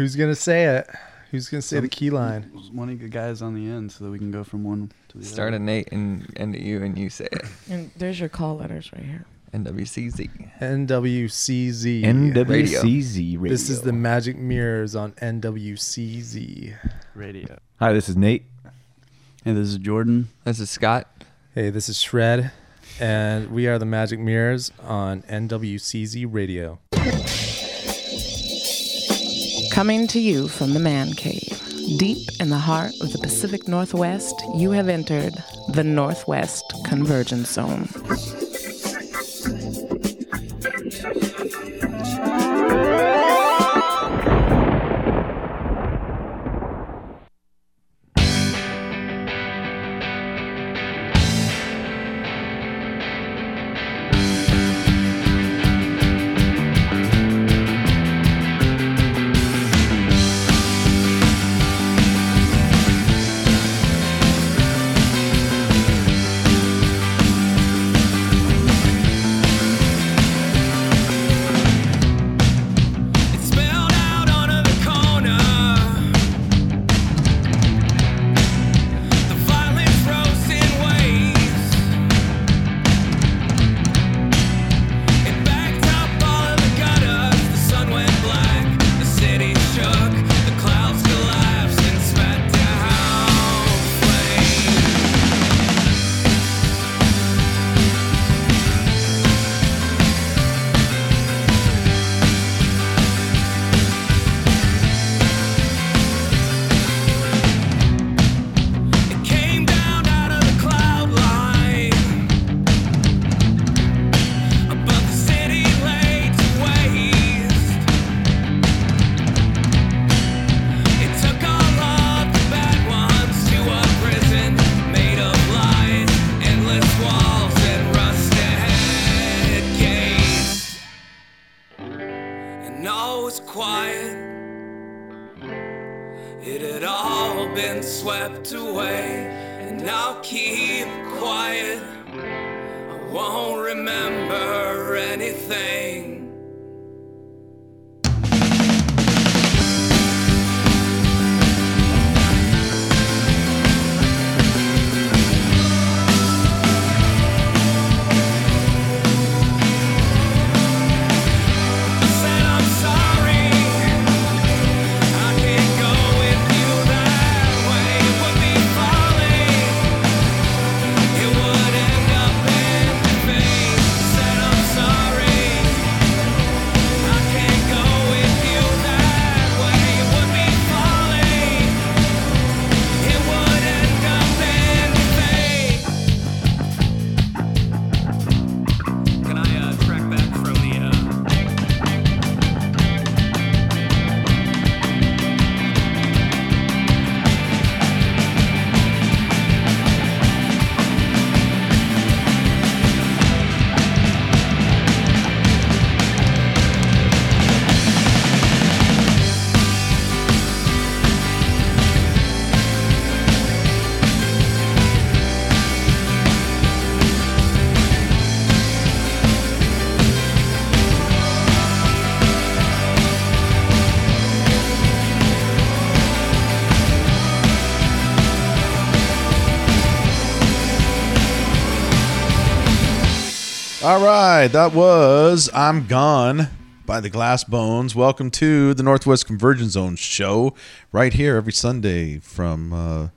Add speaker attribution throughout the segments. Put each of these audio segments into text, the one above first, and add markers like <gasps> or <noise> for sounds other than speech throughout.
Speaker 1: Who's gonna say it? Who's gonna say
Speaker 2: Some-
Speaker 1: the key line?
Speaker 2: One of the guys on the end so that we can go from one to the other.
Speaker 3: Start
Speaker 2: other.
Speaker 3: at Nate and end at you, and you say it.
Speaker 4: And there's your call letters right here.
Speaker 3: NWCZ.
Speaker 1: NWCZ.
Speaker 5: NWCZ Radio.
Speaker 1: This is the Magic Mirrors on NWCZ.
Speaker 2: radio.
Speaker 5: Hi, this is Nate.
Speaker 2: Hey, this is Jordan.
Speaker 3: This is Scott.
Speaker 1: Hey, this is Shred, and we are the Magic Mirrors on NWCZ Radio.
Speaker 4: Coming to you from the man cave. Deep in the heart of the Pacific Northwest, you have entered the Northwest Convergence Zone.
Speaker 6: All
Speaker 7: right, that was I'm Gone by the Glass Bones. Welcome to the Northwest Convergence Zone show right here every Sunday from uh,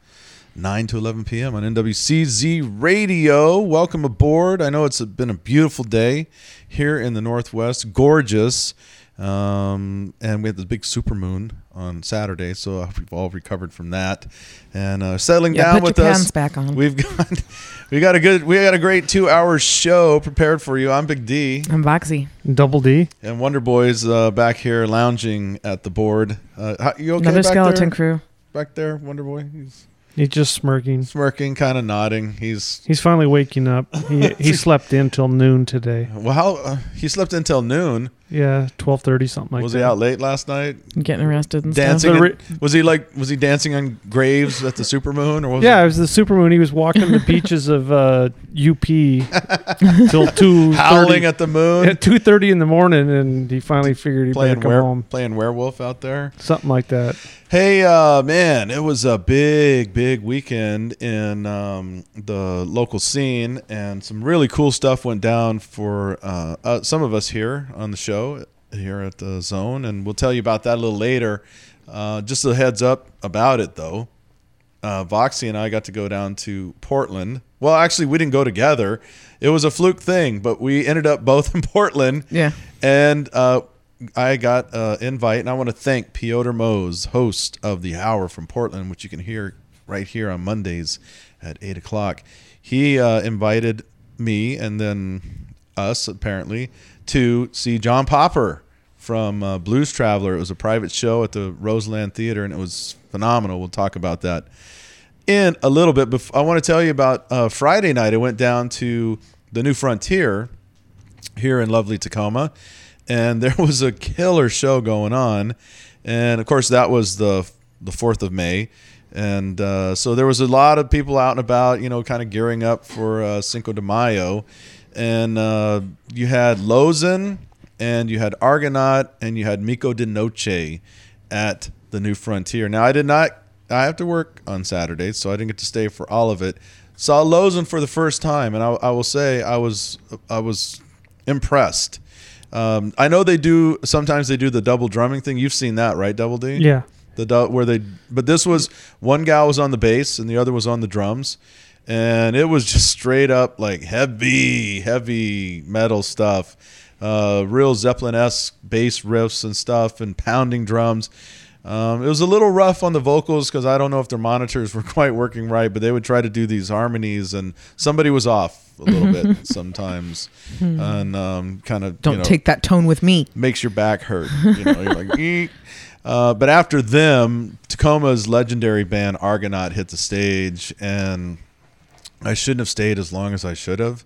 Speaker 7: 9 to 11 p.m. on NWCZ Radio. Welcome aboard. I know it's been a beautiful day here in the Northwest, gorgeous. Um, and we had this big super moon on Saturday, so I hope we've all recovered from that. And uh, settling
Speaker 4: Yeah,
Speaker 7: down
Speaker 4: put
Speaker 7: with
Speaker 4: your
Speaker 7: us,
Speaker 4: pants back on.
Speaker 7: we've got <laughs> we got a good we got a great two hour show prepared for you. I'm Big D
Speaker 4: I'm Boxy.
Speaker 8: Double D.
Speaker 7: and Wonder Boys uh, back here lounging at the board. Uh, how, you okay
Speaker 4: Another
Speaker 7: back
Speaker 4: skeleton
Speaker 7: there?
Speaker 4: crew.
Speaker 7: Back there, Wonder Boy. He's
Speaker 8: He's just smirking.
Speaker 7: smirking, kind of nodding. He's
Speaker 8: He's finally waking up. He <laughs> he slept in till noon today.
Speaker 7: well, how uh, he slept until noon.
Speaker 8: Yeah, twelve thirty something like
Speaker 7: was
Speaker 8: that.
Speaker 7: he out late last night?
Speaker 4: Getting arrested and
Speaker 7: Dancing?
Speaker 8: The
Speaker 7: in-
Speaker 8: re-
Speaker 7: was he like? Was he dancing on graves at the supermoon, or was
Speaker 8: Yeah, it
Speaker 7: he
Speaker 8: was the supermoon. He was walking the beaches of uh, UP <laughs> till two
Speaker 7: howling at the moon,
Speaker 8: at two thirty in the morning, and he finally figured he
Speaker 7: playing
Speaker 8: better come
Speaker 7: were-
Speaker 8: home.
Speaker 7: playing werewolf out there?
Speaker 8: Something like that.
Speaker 7: Hey, uh, man, it was a big, big weekend in um, the local scene, and some really cool stuff went down for uh, uh, some of us here on the show here at the Zone, and we'll tell you about that a little later. Uh, just a heads up about it, though. Uh, Voxy and I got to go down to Portland. Well, actually, we didn't go together. It was a fluke thing, but we ended up both <laughs> in Portland.
Speaker 4: Yeah.
Speaker 7: And uh, I got an invite, and I want to thank Piotr Mose, host of The Hour from Portland, which you can hear right here on Mondays at 8 o'clock. He uh, invited me and then us, apparently, to see John Popper from uh, Blues Traveler. It was a private show at the Roseland Theater, and it was phenomenal. We'll talk about that in a little bit. But I want to tell you about uh, Friday night. I went down to the New Frontier here in lovely Tacoma, and <laughs> there was a killer show going on. And of course, that was the the Fourth of May, and uh, so there was a lot of people out and about, you know, kind of gearing up for uh, Cinco de Mayo. And uh, you had Lozen, and you had Argonaut, and you had Miko de Noche at the New Frontier. Now, I did not. I have to work on Saturdays, so I didn't get to stay for all of it. Saw Lozen for the first time, and I, I will say I was I was impressed. Um, I know they do sometimes they do the double drumming thing. You've seen that, right? Double D.
Speaker 8: Yeah.
Speaker 7: The where they, but this was one guy was on the bass and the other was on the drums, and it was just straight up like heavy, heavy metal stuff, uh, real Zeppelin esque bass riffs and stuff, and pounding drums. Um, it was a little rough on the vocals because I don't know if their monitors were <laughs> quite working right, but they would try to do these harmonies, and somebody was off a little bit <laughs> sometimes, and um, kind of
Speaker 4: Don't
Speaker 7: you know,
Speaker 4: take that tone with me.
Speaker 7: makes your back hurt. <laughs> You know, you're like, "Eek." uh, but after them, Tacoma's legendary band Argonaut hit the stage, and I shouldn't have stayed as long as I should have.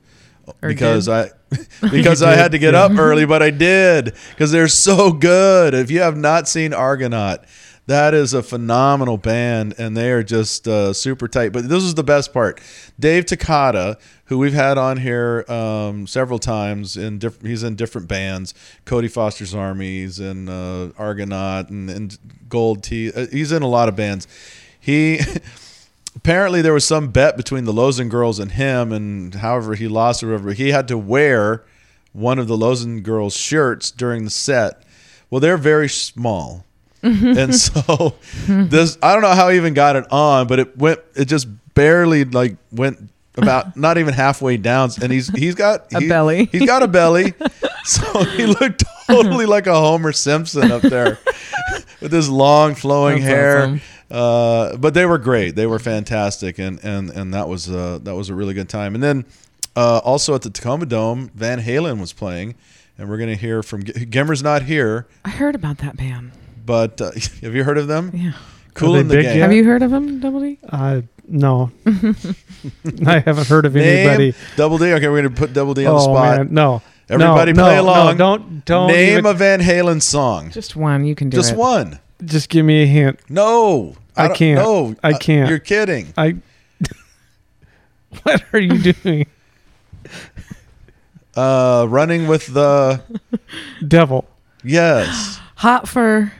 Speaker 4: Or
Speaker 7: because
Speaker 4: did.
Speaker 7: I <laughs> <laughs> because I had to get up early, but I did because they're so good. If you have not seen Argonaut, that is a phenomenal band, and they are just uh, super tight. But this is the best part: Dave Takata, who we've had on here um, several times, in diff- he's in different bands, Cody Foster's Armies and uh, Argonaut and, and Gold Tea. Uh, he's in a lot of bands. He <laughs> apparently there was some bet between the Lozen girls and him, and however he lost or whatever, he had to wear one of the Lozen girls' shirts during the set. Well, they're very small. Mm-hmm. and so <laughs> <laughs> this I don't know how he even got it on, but it went it just barely like went about <laughs> not even halfway down and he's he's got
Speaker 4: A
Speaker 7: he-
Speaker 4: belly.
Speaker 7: He's got a belly. so he looked totally like a Homer Simpson up there with his long flowing
Speaker 4: That's
Speaker 7: hair.
Speaker 4: awesome.
Speaker 7: Uh, but they were great. They were fantastic, and and and that was uh, that was a really good time. And then uh, also at the Tacoma Dome, Van Halen was playing, and we're gonna hear from G- Gemmer's not here,
Speaker 4: I heard about that band.
Speaker 7: but uh, <laughs> have you heard of them?
Speaker 4: Yeah.
Speaker 7: Cool in the
Speaker 8: big
Speaker 7: game.
Speaker 8: yet?
Speaker 4: Have you heard of them, Double D?
Speaker 8: Uh, no, <laughs> <laughs> I haven't heard of
Speaker 7: Name
Speaker 8: anybody.
Speaker 7: Double D. Okay, we're gonna put Double D on the
Speaker 8: oh
Speaker 7: spot.
Speaker 8: man, no.
Speaker 7: Everybody
Speaker 8: no,
Speaker 7: play
Speaker 8: no,
Speaker 7: along.
Speaker 8: No, don't don't
Speaker 7: Name
Speaker 8: even-
Speaker 7: a Van Halen song.
Speaker 4: Just one. You can do it.
Speaker 7: Just
Speaker 4: it.
Speaker 7: one.
Speaker 8: Just give me a hint.
Speaker 7: No,
Speaker 8: I
Speaker 7: don't-
Speaker 8: can't.
Speaker 7: No,
Speaker 8: I
Speaker 7: uh,
Speaker 8: can't.
Speaker 7: You're kidding.
Speaker 8: I. <laughs> what are you doing,
Speaker 7: Uh, running with the
Speaker 8: Devil?
Speaker 7: yes. <gasps>
Speaker 4: Hot for.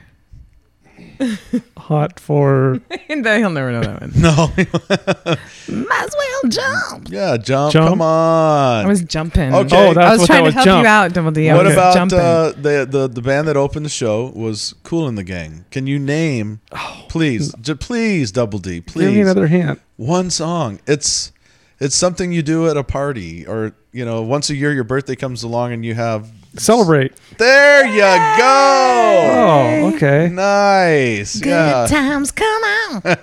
Speaker 4: <laughs>
Speaker 8: Hot for <laughs>
Speaker 4: He'll never know that one.
Speaker 7: No. <laughs>
Speaker 4: Might as well jump.
Speaker 7: yeah, jump.
Speaker 8: Jump?
Speaker 7: Come on.
Speaker 4: I was jumping.
Speaker 7: Okay.
Speaker 8: Oh, that's
Speaker 4: I was
Speaker 8: what
Speaker 4: trying
Speaker 8: that
Speaker 4: to
Speaker 8: was.
Speaker 4: help
Speaker 8: Jump.
Speaker 4: you out, Double D. I
Speaker 7: what
Speaker 4: was
Speaker 7: about
Speaker 4: jumping.
Speaker 7: uh, the the the band that opened the show? Was Kool and the Gang? Can you name, please, j- please, Double D, please,
Speaker 8: Give me another hint.
Speaker 7: one song? It's it's something you do at a party, or you know, once a year your birthday comes along and you have.
Speaker 8: Celebrate.
Speaker 7: There you go.
Speaker 8: Oh, okay.
Speaker 7: Nice.
Speaker 4: Good
Speaker 7: Yeah.
Speaker 4: times come on. <laughs>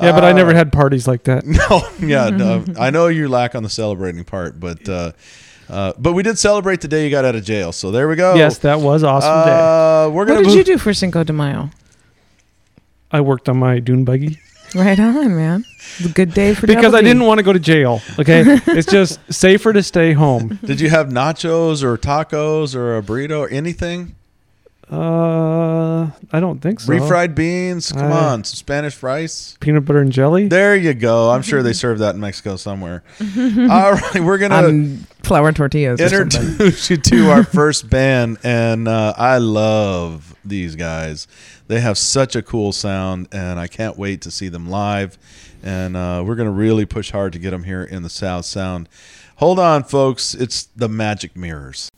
Speaker 8: Yeah, but I
Speaker 7: Uh,
Speaker 8: never had parties like that. <laughs>
Speaker 7: No, yeah, no, I know you lack on the celebrating part, but uh, uh, but we did celebrate the day you got out of jail. So there we go.
Speaker 8: Yes, that was awesome day.
Speaker 7: Uh, we're
Speaker 4: What
Speaker 7: gonna
Speaker 4: did
Speaker 7: move.
Speaker 4: you do for Cinco de Mayo?
Speaker 8: I worked on my dune buggy.
Speaker 4: Right on, man. It's a good day for
Speaker 8: because I didn't want to go to jail. Okay, <laughs> it's just safer to stay home.
Speaker 7: Did you have nachos or tacos or a burrito or anything?
Speaker 8: Uh, I don't think so.
Speaker 7: Refried beans? Come
Speaker 8: Uh,
Speaker 7: on, some Spanish rice.
Speaker 8: peanut butter and jelly.
Speaker 7: There you go. I'm sure they serve that in Mexico somewhere. <laughs> All right, we're gonna
Speaker 4: Um, flour tortillas.
Speaker 7: introduce <laughs> you to our <laughs> first band, and uh, I love these guys. They have such a cool sound, and I can't wait to see them live. And uh, we're gonna really push hard to get them here in the South Sound. Hold on, folks. It's the Magic Mirrors.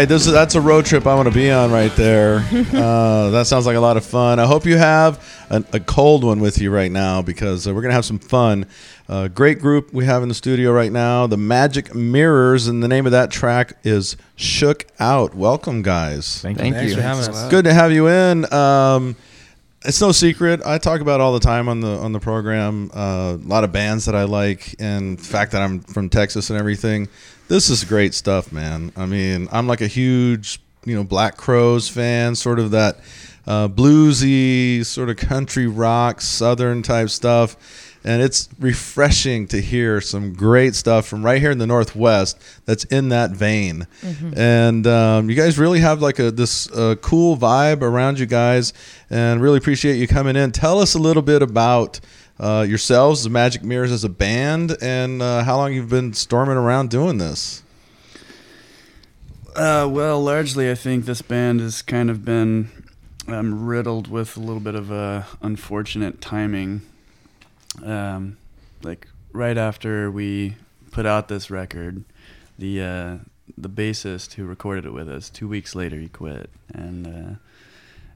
Speaker 7: Right, this is that's a road trip I want to be on right there. <laughs> Uh, that sounds like a lot of fun. I hope you have a, a cold one with you right now because uh, we're gonna have some fun. Uh, great group we have in the studio right now, the Magic Mirrors, and the name of that track is "Shook Out." Welcome, guys.
Speaker 5: Thank,
Speaker 3: Thank
Speaker 1: Thanks
Speaker 3: you.
Speaker 1: for having us.
Speaker 7: Good to have you in. Um, it's no secret. I talk about all the time on the on the program. Uh, a lot of bands that I like, and the fact that I'm from Texas and everything. This is great stuff, man. I mean, I'm like a huge, you know, Black Crowes fan, sort of that uh, bluesy, sort of country rock, southern type stuff. And it's refreshing to hear some great stuff from right here in the Northwest that's in that vein. And um, you guys really have like a this uh, cool vibe around you guys, and really appreciate you coming in. Tell us a little bit about uh, yourselves, the Magic Mirrors as a band, and uh, how long you've been storming around doing this.
Speaker 2: Uh, well, largely, I think this band has kind of been um, riddled with a little bit of uh, unfortunate timing. Um, like right after we put out this record, the uh, the bassist who recorded it with us, two weeks later, he quit, and uh,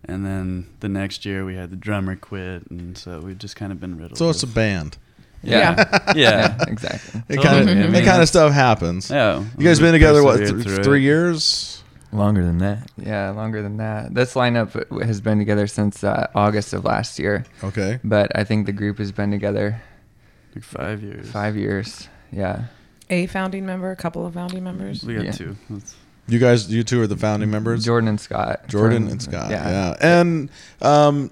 Speaker 2: and then the next year we had the drummer quit, and so we've just kind of been riddled.
Speaker 7: So it's a
Speaker 2: with-
Speaker 7: band.
Speaker 3: Yeah.
Speaker 2: yeah,
Speaker 3: yeah, <laughs> exactly.
Speaker 7: It
Speaker 2: Totally.
Speaker 7: kind of
Speaker 2: I mean,
Speaker 7: that kind of stuff happens.
Speaker 2: yeah.
Speaker 7: You guys been together what
Speaker 2: persevered
Speaker 7: th-
Speaker 2: through
Speaker 7: three
Speaker 2: it.
Speaker 7: years?
Speaker 5: Longer than that.
Speaker 3: Yeah, longer than that. This lineup has been together since uh, August of last year,
Speaker 7: Okay.
Speaker 3: but I think the group has been together
Speaker 2: Like five years.
Speaker 3: five years. Yeah.
Speaker 4: A founding member, a couple of founding members.
Speaker 2: We got
Speaker 3: Yeah.
Speaker 2: two. That's-
Speaker 7: You guys, you two are the founding members.
Speaker 3: Jordan and Scott.
Speaker 7: Jordan and Scott.
Speaker 3: Yeah.
Speaker 7: Yeah, and um,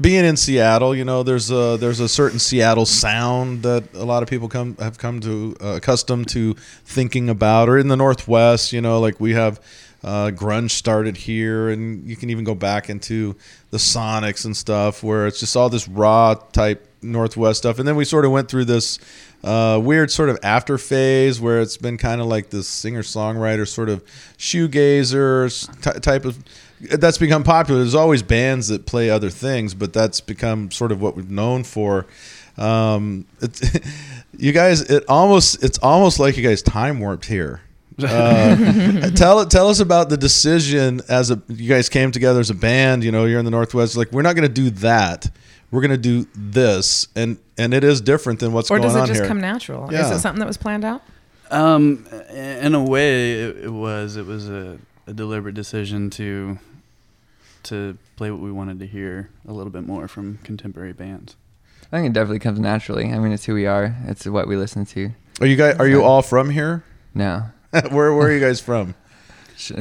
Speaker 7: being in Seattle, you know, there's a there's a certain Seattle sound that a lot of people come have come to uh, accustomed to thinking about, or in the Northwest, you know, like we have. Uh, grunge started here, and you can even go back into the Sonics and stuff, where it's just all this raw type Northwest stuff. And then we sort of went through this uh, weird sort of after phase where it's been kind of like this singer songwriter sort of shoegazer ty- type of that's become popular. There's always bands that play other things, but that's become sort of what we've known for. Um, it's, <laughs> you guys, it almost it's almost like you guys time warped here. Uh, <laughs> tell tell us about the decision as a you guys came together as a band. You know, you're in the Northwest. Like, we're not going to do that. We're going to do this, and and it is different than what's
Speaker 4: or
Speaker 7: going on here.
Speaker 4: Or does it just
Speaker 7: here.
Speaker 4: come natural? Is it something that was planned out?
Speaker 2: Um, in a way, it, it was. It was a, a deliberate decision to to play what we wanted to hear a little bit more from contemporary bands.
Speaker 3: I think it definitely comes naturally. I mean, it's who we are. It's what we listen to.
Speaker 7: Are you guys? Are you all from here?
Speaker 3: No. <laughs>
Speaker 7: where Where are you guys from?
Speaker 3: Sh-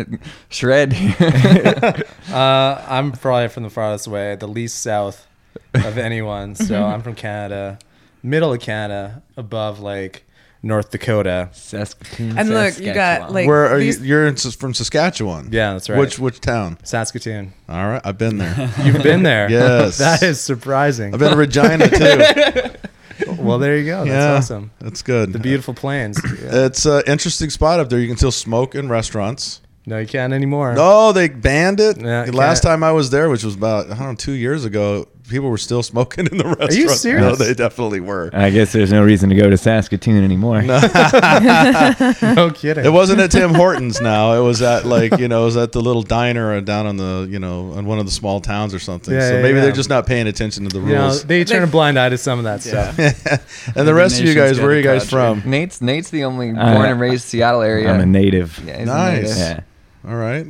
Speaker 3: Shred. <laughs> <laughs>
Speaker 1: Uh, I'm probably from the farthest away, the least south of anyone. So mm-hmm. I'm from Canada, middle of Canada, above like North Dakota.
Speaker 5: Saskatoon.
Speaker 4: And look, you got like
Speaker 7: where are
Speaker 4: these,
Speaker 7: you? You're in, from Saskatchewan.
Speaker 1: Yeah, that's right.
Speaker 7: Which Which town?
Speaker 1: Saskatoon.
Speaker 7: All right, I've been there. <laughs>
Speaker 1: You've been there.
Speaker 7: Yes. <laughs>
Speaker 1: that is surprising.
Speaker 7: I've been to Regina too. <laughs>
Speaker 1: well, there you go. That's
Speaker 7: yeah,
Speaker 1: awesome.
Speaker 7: That's good.
Speaker 1: The beautiful plains. Yeah. <clears throat>
Speaker 7: It's an interesting spot up there. You can still smoke in restaurants.
Speaker 1: No, you can't anymore.
Speaker 7: No, they banned it.
Speaker 1: Yeah,
Speaker 7: the last
Speaker 1: can't.
Speaker 7: time I was there, which was about I don't know two years ago, people were still smoking in the restaurant.
Speaker 1: Are you
Speaker 7: No,
Speaker 1: serious?
Speaker 7: they definitely were.
Speaker 5: I guess there's no reason to go to Saskatoon anymore.
Speaker 7: No. <laughs>
Speaker 1: no kidding.
Speaker 7: It wasn't at Tim Hortons now. It was at like you know, it was at the little diner down on the you know on one of the small towns or something.
Speaker 1: Yeah,
Speaker 7: so
Speaker 1: yeah,
Speaker 7: maybe
Speaker 1: yeah.
Speaker 7: they're just not paying attention to the
Speaker 1: You know,
Speaker 7: rules.
Speaker 1: they turn a blind eye to some of that stuff. <laughs>
Speaker 7: and the rest of you guys, where are you guys from?
Speaker 3: Nate's Nate's the only born
Speaker 5: Uh,
Speaker 3: and raised Seattle area.
Speaker 5: I'm a native.
Speaker 3: yeah, he's a
Speaker 7: Nice.
Speaker 3: native.
Speaker 5: Yeah.
Speaker 7: All right.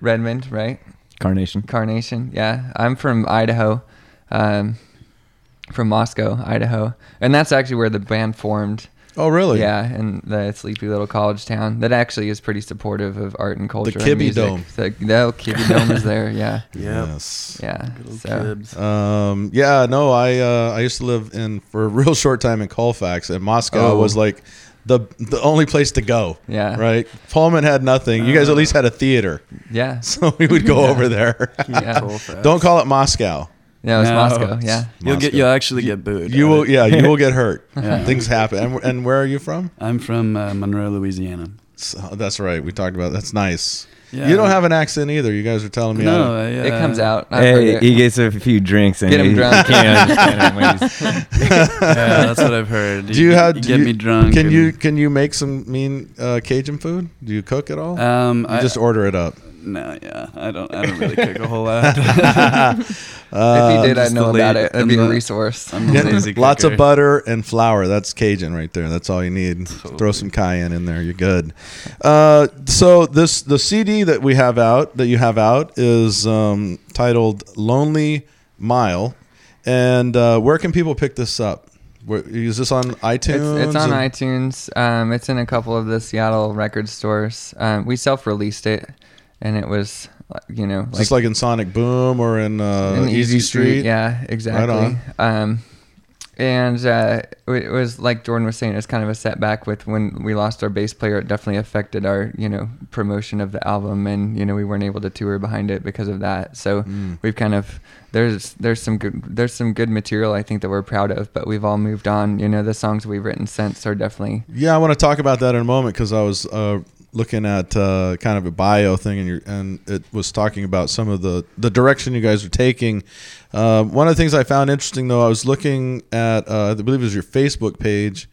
Speaker 3: Redmond, right?
Speaker 5: Carnation.
Speaker 3: Carnation. Yeah, I'm from Idaho, um, from Moscow, Idaho, and that's actually where the band formed.
Speaker 7: Oh, really?
Speaker 3: Yeah, in the sleepy little college town that actually is pretty supportive of art and culture. and
Speaker 7: Kibbie
Speaker 3: music.
Speaker 7: Dome.
Speaker 3: The, the Kibbie Dome is <laughs> there. Yeah,
Speaker 7: Yes.
Speaker 3: yeah.
Speaker 2: Good old
Speaker 3: So
Speaker 2: Kibs.
Speaker 7: Um, yeah, no, I uh, I used to live in for a <laughs> real short time in Colfax, and Moscow
Speaker 3: Oh.
Speaker 7: was like the the only place to go.
Speaker 3: Yeah.
Speaker 7: Right. Pullman had nothing. You guys at least had a theater,
Speaker 3: yeah, <laughs>
Speaker 7: so we would go over there. <laughs>
Speaker 3: yeah.
Speaker 7: Don't call it Moscow.
Speaker 3: No, it's
Speaker 2: No.
Speaker 3: Moscow. Yeah,
Speaker 2: You'll get. You'll actually get booed.
Speaker 7: You
Speaker 2: at
Speaker 7: will.
Speaker 2: it.
Speaker 7: Yeah, you will get <laughs> hurt.
Speaker 2: Yeah.
Speaker 7: Things happen. And, and where are you from?
Speaker 2: I'm from uh, Monroe, Louisiana.
Speaker 7: So, that's right. We talked about. That's nice.
Speaker 2: Yeah.
Speaker 7: You don't have an accent either. You guys are telling me. I
Speaker 2: No,
Speaker 7: don't-
Speaker 2: I, uh,
Speaker 3: it comes out. I've
Speaker 5: Hey, he gets a few drinks and
Speaker 3: Get him
Speaker 5: he
Speaker 3: drunk.
Speaker 5: can't understand <laughs> him when <laughs>
Speaker 2: Yeah, that's what I've heard.
Speaker 7: Do you have?
Speaker 2: you
Speaker 7: do
Speaker 2: get
Speaker 7: you-
Speaker 2: me drunk?
Speaker 7: Can you can you make some mean uh, Cajun food? Do you cook at all?
Speaker 2: Um,
Speaker 7: you
Speaker 2: I
Speaker 7: just order it up.
Speaker 2: No, yeah. I don't. I don't really cook a whole <laughs> lot.
Speaker 3: if he did, I'd know about
Speaker 2: la-
Speaker 3: it. That'd
Speaker 2: I'm
Speaker 3: be a resource.
Speaker 2: I'm the lazy <laughs>
Speaker 7: Lots of butter and flour. That's Cajun right there. That's all you need. Throw some cayenne in there. You're good. Uh, so this the CD that we have out that you have out is um, titled "Lonely Mile," and uh, where can people pick this up? Where, is this on iTunes?
Speaker 3: It's, it's on
Speaker 7: and-
Speaker 3: iTunes. Um, it's in a couple of the Seattle record stores. Um, we self-released it, and it was, you know,
Speaker 7: Is this like in Sonic Boom or in, uh,
Speaker 3: in
Speaker 7: Easy Street?
Speaker 3: Yeah, exactly. Um, and uh, it was like Jordan was saying, it's kind of a setback with when we lost our bass player. It definitely affected our, you know, promotion of the album, and you know, we weren't able to tour behind it because of that. So
Speaker 7: Mm.
Speaker 3: we've kind of there's there's some good there's some good material I think that we're proud of, but we've all moved on. You know, the songs we've written since are definitely
Speaker 7: Yeah, I want to talk about that in a moment because I was uh, looking at uh, kind of a bio thing, and, you and it was talking about some of the the direction you guys are taking. Uh, one of the things I found interesting, though, I was looking at, uh, I believe it was your Facebook page,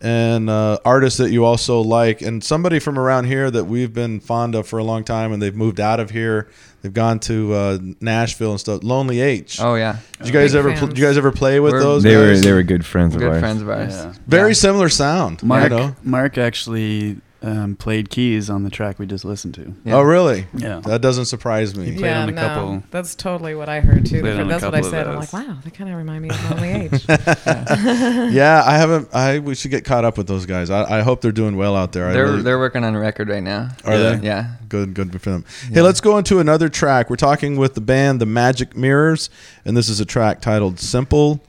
Speaker 7: and uh, artists that you also like, and somebody from around here that we've been fond of for a long time, and they've moved out of here. They've gone to uh, Nashville and stuff. Lonely H.
Speaker 3: oh yeah,
Speaker 7: did you guys
Speaker 4: Big
Speaker 7: ever? Pl- did you guys ever play with
Speaker 3: We're-
Speaker 7: those?
Speaker 5: they were they were good friends of ours.
Speaker 3: good
Speaker 5: ours.
Speaker 3: friends of ours.
Speaker 2: Yeah.
Speaker 7: very
Speaker 3: Yeah.
Speaker 7: similar sound.
Speaker 2: Mark,
Speaker 7: You know?
Speaker 2: Mark actually um, played keys on the track we just listened to.
Speaker 3: Yeah.
Speaker 7: Oh, really?
Speaker 2: Yeah.
Speaker 7: That doesn't surprise me.
Speaker 2: He played
Speaker 4: yeah,
Speaker 2: on a
Speaker 4: no,
Speaker 2: couple-
Speaker 4: that's totally what I heard too.
Speaker 2: Played on a
Speaker 4: That's what I said. I'm like, wow, they kind of remind me of Lonely <laughs> H. <laughs>
Speaker 7: yeah, I haven't. I we should get caught up with those guys. I, I hope they're doing well out there.
Speaker 3: They're
Speaker 7: really-
Speaker 3: they're working on a record right now.
Speaker 7: are
Speaker 2: Yeah.
Speaker 7: they?
Speaker 3: Yeah.
Speaker 7: Good, good for them. Hey, let's go into another track. We're talking with the band The Magic Mirrors, and this is a track titled "Simple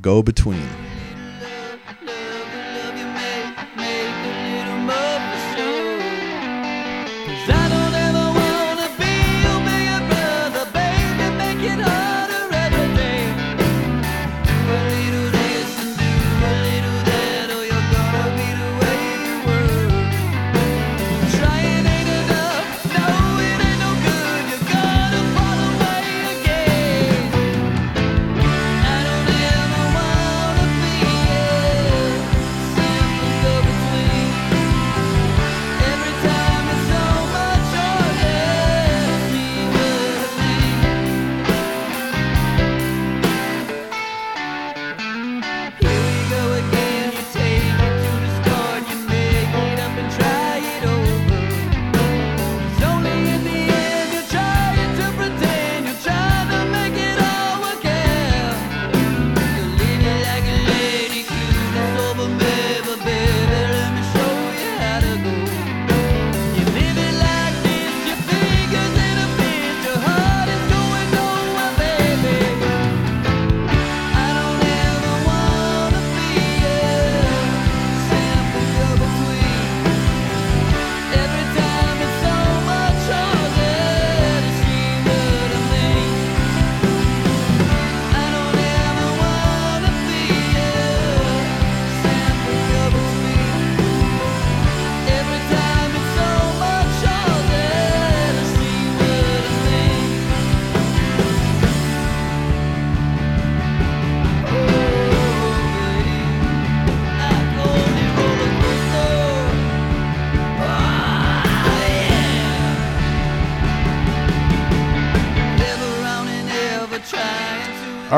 Speaker 7: Go Between."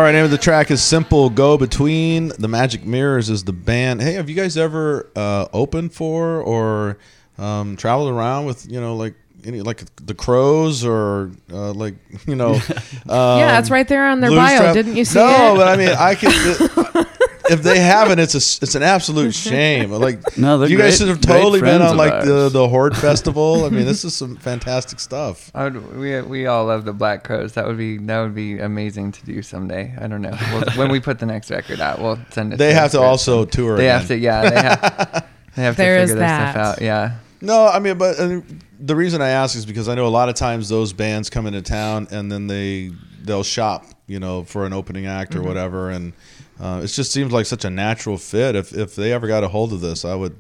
Speaker 7: Right, name of the track is Simple Go Between. The Magic Mirrors is the band. Hey, have you guys ever uh, opened for or um, traveled around with, you know, like any like the Crows or uh, like, you know. <laughs> Um,
Speaker 4: yeah, it's right there on their bio.
Speaker 7: Trap-
Speaker 4: Didn't you see
Speaker 7: no,
Speaker 4: it?
Speaker 7: but I mean, I could. <laughs> if they haven't, it's a it's an absolute <laughs> shame. Like,
Speaker 2: No, they're
Speaker 7: you guys should have totally been on like the
Speaker 2: ours.
Speaker 7: the Horde <laughs> Festival. I mean, this is some fantastic stuff.
Speaker 3: I would, we we all love the Black Crowes. That would be that would be amazing to do someday. I don't know. We'll, <laughs> when we put the next record out, we'll send it.
Speaker 7: They have to
Speaker 3: Chris.
Speaker 7: also tour.
Speaker 3: They
Speaker 7: again.
Speaker 3: have to. Yeah. They have. They have to
Speaker 4: There is
Speaker 3: figure their stuff out. Yeah.
Speaker 7: No, I mean, but uh, the reason I ask is because I know a lot of times those bands come into town and then they they'll shop, you know, for an opening act or whatever, and uh, it just seems like such a natural fit. If if they ever got a hold of this, I would.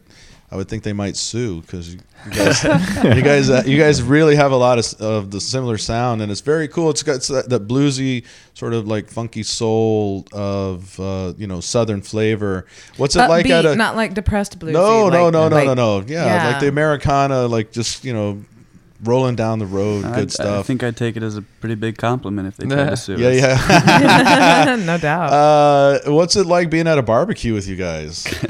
Speaker 7: I would think they might sue because you, guys, <laughs> you guys, uh, you guys really have a lot of, of the similar sound, and it's very cool. It's got that, that bluesy sort of like funky soul of uh, you know southern flavor. What's it like at a
Speaker 4: not like depressed bluesy.
Speaker 7: no, no,
Speaker 4: like-
Speaker 7: no, no,
Speaker 4: like-
Speaker 7: no, no. Yeah,
Speaker 4: yeah.
Speaker 7: like the Americana, like just you know, rolling down the road,
Speaker 2: I,
Speaker 7: good
Speaker 2: I
Speaker 7: stuff.
Speaker 2: I think I'd take it as a pretty big compliment if they tried to <laughs> sue
Speaker 7: yeah,
Speaker 2: us.
Speaker 7: yeah.
Speaker 4: Yeah, <laughs> no doubt.
Speaker 7: uh, what's it like being at a barbecue with you guys? <laughs>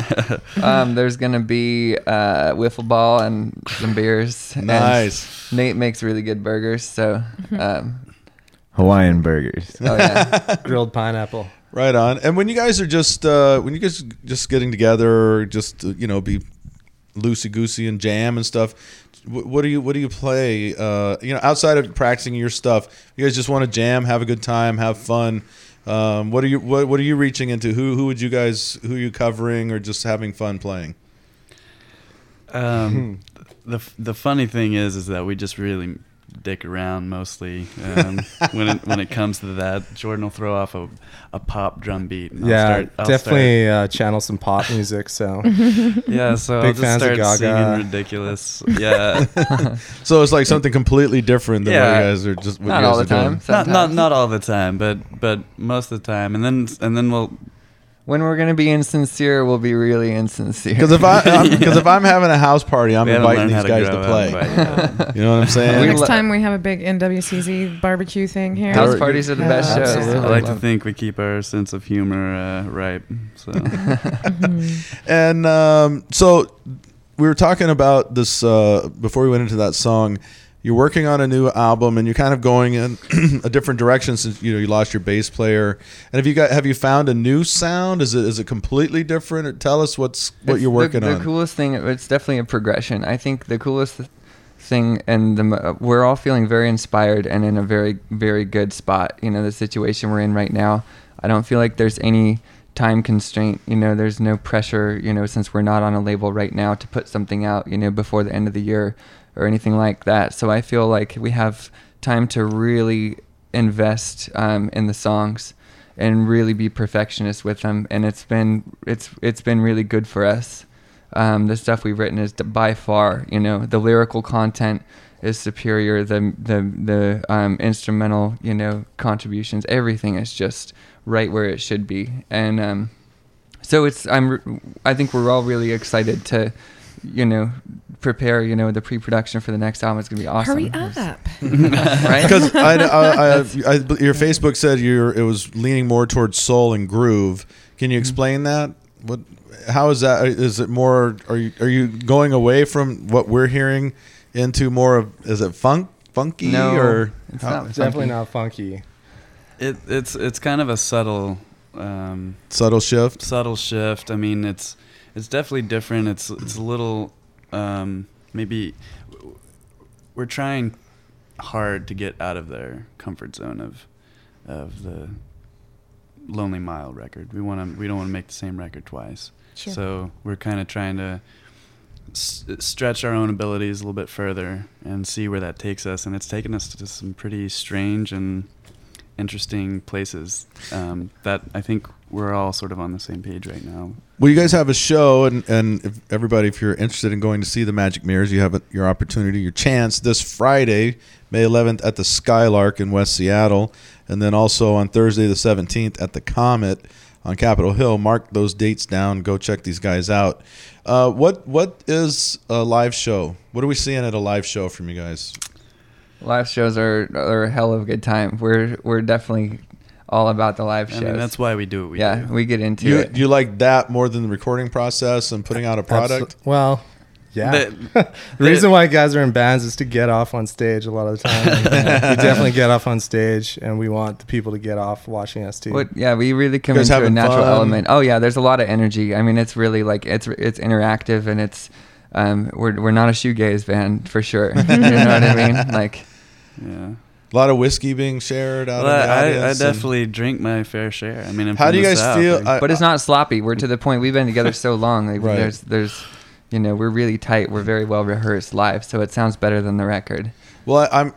Speaker 3: Um, there's gonna be uh, wiffle ball and some beers. and
Speaker 7: Nice.
Speaker 3: Nate makes really good burgers, so um,
Speaker 5: Hawaiian burgers.
Speaker 3: oh yeah.
Speaker 1: Grilled pineapple.
Speaker 7: Right on. And when you guys are just uh, when you guys just getting together, just uh, you know, be loosey goosey and jam and stuff. wh- What do you What do you play? Uh, you know, outside of practicing your stuff, you guys just want to jam, have a good time, have fun. Um, what are you what, what are you reaching into? Who who would you guys who are you covering or just having fun playing?
Speaker 2: Um, <laughs> the the funny thing is, is that we just really dick around mostly um, <laughs> when it when it comes to that. Jordan will throw off a, a pop drum beat. And I'll
Speaker 1: yeah,
Speaker 2: start, I'll
Speaker 1: definitely uh, channel some pop music. So <laughs>
Speaker 2: yeah, so
Speaker 1: Big
Speaker 2: I'll just
Speaker 1: fans of Gaga.
Speaker 2: singing ridiculous. Yeah, <laughs>
Speaker 7: So it's like something completely different than what
Speaker 2: Yeah.
Speaker 7: you guys are just what
Speaker 3: Not
Speaker 7: you guys
Speaker 3: all the time.
Speaker 2: not not not all the time, but but most of the time, and then and then we'll
Speaker 3: When we're gonna be insincere, we'll be really insincere.
Speaker 7: Because if I <laughs> because if I'm having a house party, I'm
Speaker 2: we
Speaker 7: inviting these guys to play.
Speaker 2: up, but, yeah. <laughs>
Speaker 7: You know what I'm saying?
Speaker 3: We
Speaker 4: Next
Speaker 3: lo-
Speaker 4: time we have a big NWCZ barbecue thing here.
Speaker 3: House parties are the best
Speaker 4: Yeah,
Speaker 3: shows.
Speaker 4: absolutely.
Speaker 2: I like to think we keep our sense of humor uh, right. So <laughs>
Speaker 7: And um, so we were talking about this uh, before we went into that song. You're working on a new album, and you're kind of going in <clears throat> a different direction since you know you lost your bass player. And have you got have you found a new sound? Is it is it completely different? Or tell us what's what
Speaker 3: It's
Speaker 7: you're working
Speaker 3: the,
Speaker 7: on.
Speaker 3: The coolest thing, it's definitely a progression. I think the coolest th- thing, and the uh, we're all feeling very inspired and in a very, very good spot. You know, the situation we're in right now, I don't feel like there's any time constraint. You know, there's no pressure. You know, since we're not on a label right now to put something out. You know, before the end of the year or anything like that. So I feel like we have time to really invest um, in the songs and really be perfectionist with them and it's been it's it's been really good for us um, the stuff we've written is by far you know the lyrical content is superior the the the um, instrumental you know contributions everything is just right where it should be and um, so it's I'm I think we're all really excited to you know prepare you know the pre-production for the next album it's gonna be awesome
Speaker 4: Hurry up. <laughs>
Speaker 3: right <laughs>
Speaker 7: because I, I, <laughs> I, I, your Facebook said you're it was leaning more towards soul and groove. Can
Speaker 3: Mm-hmm.
Speaker 7: you explain that? What? How is that? Is it more? Are you are you going away from what we're hearing into more of? Is it funk, funky,
Speaker 3: No,
Speaker 7: or
Speaker 3: it's
Speaker 7: how-
Speaker 3: not
Speaker 1: definitely not funky.
Speaker 2: It, it's it's kind of a subtle um,
Speaker 7: subtle shift?
Speaker 2: subtle shift. I mean, it's it's definitely different. It's it's a little um, maybe we're trying hard to get out of their comfort zone of of the Lonely Mile record. We want to we don't want to make the same record twice.
Speaker 4: Sure.
Speaker 2: So we're kind of trying to s- stretch our own abilities a little bit further and see where that takes us. And it's taken us to some pretty strange and interesting places um, that I think we're all sort of on the same page right now.
Speaker 7: Well, you guys have a show, and and if everybody, if you're interested in going to see the Magic Mirrors, you have a, your opportunity, your chance this Friday, May 11th, at the Skylark in West Seattle, and then also on Thursday the 17th at the Comet on Capitol Hill. Mark those dates down. Go check these guys out. Uh, what what is a live show? What are we seeing at a live show from you guys?
Speaker 3: Live shows are are a hell of a good time. We're we're definitely all about the live
Speaker 2: I
Speaker 3: shows.
Speaker 2: mean, that's why we do what we
Speaker 3: yeah,
Speaker 2: do.
Speaker 3: we get into
Speaker 7: You
Speaker 3: it.
Speaker 7: you like that more than the recording process and putting out a product?
Speaker 1: Abso- well, yeah.
Speaker 2: The- <laughs>
Speaker 1: the reason why guys are in bands is to get off on stage a lot of the time. <laughs> We definitely get off on stage, and we want the people to get off watching us too.
Speaker 3: What, yeah, we really come into a natural
Speaker 7: fun?
Speaker 3: element. Oh yeah, there's a lot of energy. I mean, it's really like it's it's interactive and it's um, we're we're not a shoegaze band for sure. <laughs> you know what I mean? Like
Speaker 2: yeah.
Speaker 7: A lot of whiskey being shared out
Speaker 2: Well,
Speaker 7: in the
Speaker 2: I, I
Speaker 7: audience. and-
Speaker 2: definitely drink my fair share. I mean, I'm
Speaker 7: How do you guys
Speaker 2: South,
Speaker 7: feel?
Speaker 2: like-
Speaker 7: I-
Speaker 3: but it's not sloppy. We're to the point. We've been together so long. Like,
Speaker 7: Right.
Speaker 3: There's, there's, you know, we're really tight. We're very well rehearsed live, so it sounds better than the record.
Speaker 7: Well, I, I'm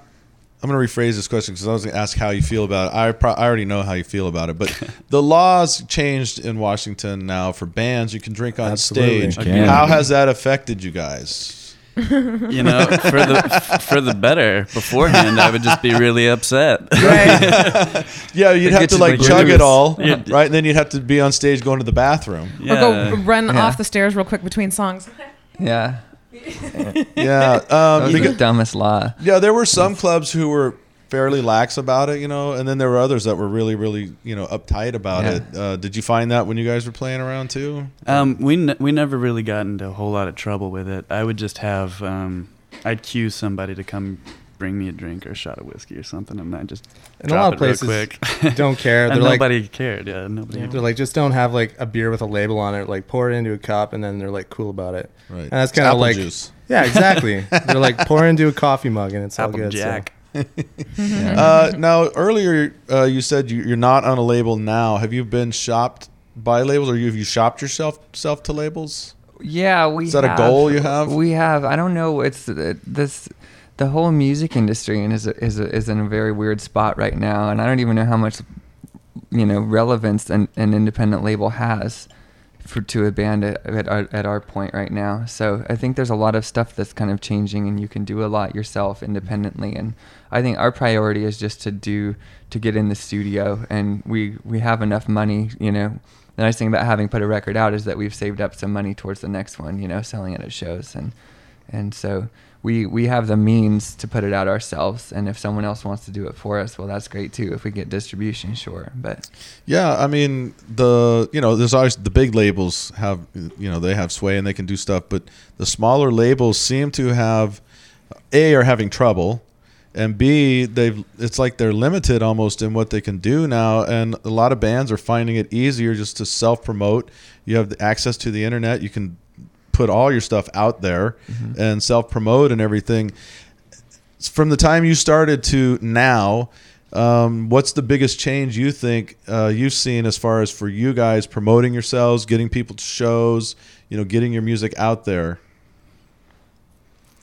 Speaker 7: I'm going to rephrase this question because I was going to ask how you feel about it. I pro- I already know how you feel about it, but <laughs> the laws changed in Washington now for bands. You can drink on
Speaker 1: Absolutely.
Speaker 7: stage.
Speaker 5: Can.
Speaker 7: How has that affected you guys? <laughs>
Speaker 2: you know, for the for the better. Beforehand, I would just be really upset. <laughs> Right.
Speaker 7: yeah, you'd
Speaker 3: It
Speaker 7: have to
Speaker 3: you,
Speaker 7: like
Speaker 3: like,
Speaker 7: chug it
Speaker 2: nervous.
Speaker 7: all,
Speaker 2: Yeah.
Speaker 7: right? And then you'd have to be on stage going to the bathroom.
Speaker 2: Yeah.
Speaker 9: Or go run
Speaker 3: Yeah.
Speaker 9: off the stairs real quick between songs.
Speaker 3: Yeah,
Speaker 7: Yeah,
Speaker 3: that
Speaker 7: um,
Speaker 3: was
Speaker 7: because-
Speaker 3: the dumbest law.
Speaker 7: yeah. There were some clubs who were fairly lax about it, you know, and then there were others that were really, really, you know, uptight about
Speaker 3: Yeah.
Speaker 7: it. Uh, did you find that when you guys were playing around too?
Speaker 2: Um, we ne- we never really got into a whole lot of trouble with it. I would just have um, I'd cue somebody to come bring me a drink or a shot of whiskey or something, and I just
Speaker 1: in a lot of places
Speaker 2: quick. <laughs>
Speaker 1: don't care.
Speaker 2: and
Speaker 1: They're like,
Speaker 2: nobody cared. Yeah, nobody.
Speaker 1: they're like, just don't have like a beer with a label on it. Like, pour it into a cup, and then they're like cool about it.
Speaker 7: Right.
Speaker 1: And that's kinda like-
Speaker 7: juice.
Speaker 1: Yeah, exactly. <laughs> they're like, pour into a coffee mug, and it's all
Speaker 2: Apple
Speaker 1: good. so-
Speaker 2: Jack.
Speaker 7: Uh, now, earlier uh, you said you, you're not on a label now. Have you been shopped by labels, or you, have you shopped yourself self to labels?
Speaker 3: Yeah, we.
Speaker 7: Is that a goal you have?
Speaker 3: We have. I don't know. It's uh, this. The whole music industry is is is in a very weird spot right now, and I don't even know how much, you know, relevance an, an independent label has for to a band at, at our at our point right now. So I think there's a lot of stuff that's kind of changing, and you can do a lot yourself independently. And I think our priority is just to do to get in the studio, and we we have enough money, you know. The nice thing about having put a record out is that we've saved up some money towards the next one, you know, selling it at shows, and and so we we have the means to put it out ourselves. And if someone else wants to do it for us, well, that's great too. If we get distribution, sure. But
Speaker 7: Yeah, I mean the you know there's always the big labels have you know they have sway and they can do stuff, but the smaller labels seem to have a are having trouble, and b they've it's like they're limited almost in what they can do now, and a lot of bands are finding it easier just to self promote. You have the access to the internet, you can put all your stuff out there and self promote and everything. From the time you started to now, um, what's the biggest change you think uh, you've seen as far as for you guys promoting yourselves, getting people to shows, you know, getting your music out there?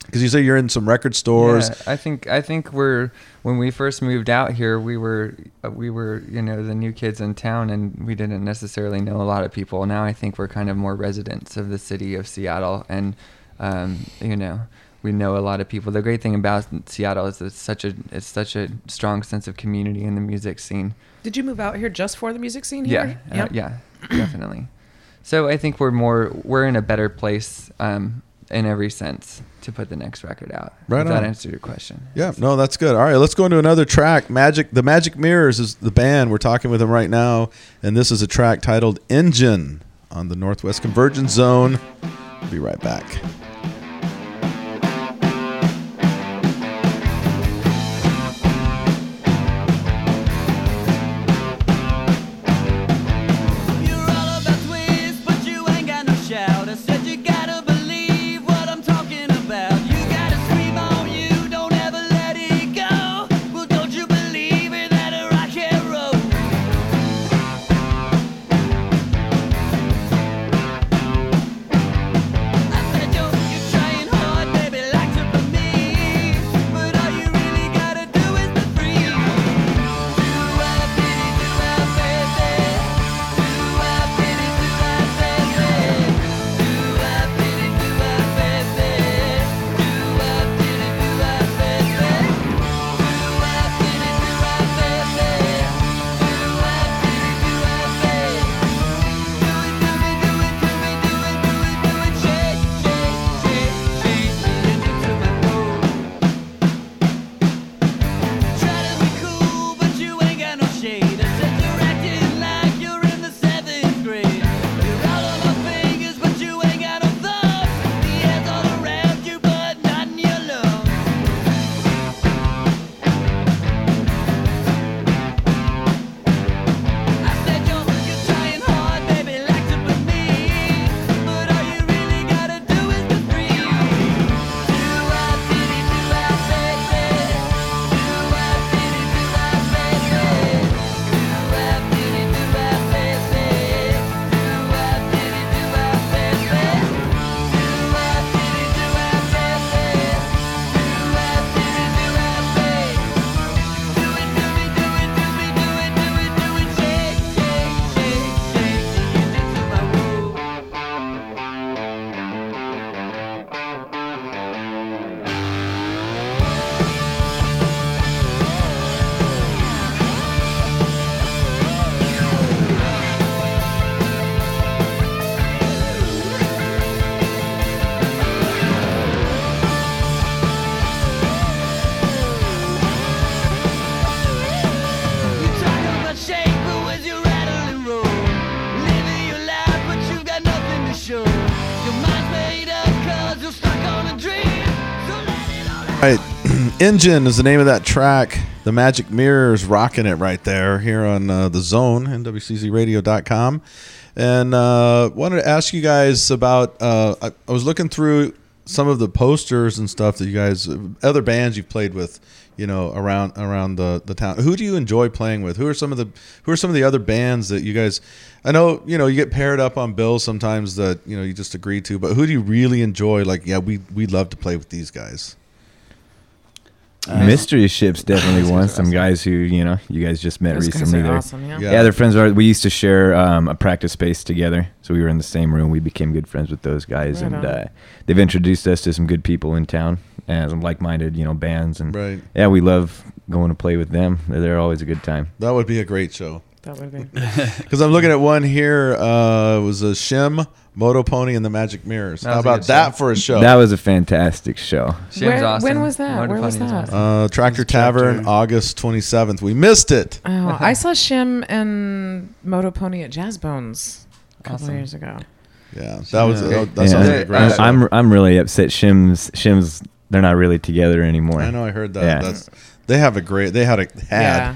Speaker 7: Because you say you're in some record stores.
Speaker 3: Yeah, I think I think we're when we first moved out here, we were uh, we were you know the new kids in town, and we didn't necessarily know a lot of people. Now I think we're kind of more residents of the city of Seattle, and um, you know we know a lot of people. The great thing about Seattle is it's such a it's such a strong sense of community in the music scene.
Speaker 9: Did you move out here just for the music scene
Speaker 3: Yeah,
Speaker 9: here?
Speaker 3: uh, yeah, definitely. So I think we're more we're in a better place um, in every sense to put the next record out.
Speaker 7: Right
Speaker 3: if that answered your question.
Speaker 7: Yeah, no, that's good. All right, let's go into another track. Magic, the Magic Mirrors is the band. We're talking with them right now, and this is a track titled "Engine" on the Northwest Convergence Zone. Be right back. Engine is the name of that track. The Magic Mirror is rocking it right there here on uh, the Zone, nwczradio.com. And uh, wanted to ask you guys about. Uh, I, I was looking through some of the posters and stuff that you guys, other bands you've played with, you know, around around the, the town. Who do you enjoy playing with? Who are some of the Who are some of the other bands that you guys? I know you know you get paired up on bills sometimes that you know you just agree to, but who do you really enjoy? Like, yeah, we we love to play with these guys.
Speaker 5: Mystery Ships <laughs> definitely
Speaker 9: Those
Speaker 5: one. Some
Speaker 9: awesome.
Speaker 5: guys who you know you guys just met
Speaker 9: Those
Speaker 5: recently.
Speaker 9: are
Speaker 5: They're-
Speaker 9: awesome, yeah.
Speaker 5: yeah. they're friends. of ours. We used to share um, a practice space together, so we were in the same room. We became good friends with those guys,
Speaker 9: Right
Speaker 5: and uh, they've introduced us to some good people in town and some like-minded, you know, bands. And
Speaker 7: Right.
Speaker 5: yeah, we love going to play with them. They're, they're always a good time.
Speaker 7: That would be a great show.
Speaker 9: That would be.
Speaker 7: Because I'm looking at one here. Uh, it was a Shim, Motopony, and the Magic Mirrors.
Speaker 3: That
Speaker 7: How
Speaker 3: was a
Speaker 7: about
Speaker 3: good
Speaker 7: that
Speaker 3: show.
Speaker 7: for a show?
Speaker 5: That was a fantastic show.
Speaker 3: Shim's
Speaker 9: Where- when was that?
Speaker 3: Motor
Speaker 9: Where was
Speaker 3: Pony is
Speaker 9: that?
Speaker 3: awesome.
Speaker 7: uh, Tractor Tavern,
Speaker 2: Tractor.
Speaker 7: August 27th. We missed it.
Speaker 9: Oh, I <laughs> saw Shim and Motopony at Jazz Bones a couple
Speaker 3: Awesome.
Speaker 9: years ago.
Speaker 7: Yeah, that was
Speaker 2: Yeah.
Speaker 7: that, that
Speaker 5: Yeah.
Speaker 7: sounds like a great show.
Speaker 5: I, am I'm really upset. Shim's Shim's they're not really together anymore.
Speaker 7: I know I heard that.
Speaker 5: Yeah.
Speaker 7: That's they have a great. They had a had
Speaker 9: Yeah.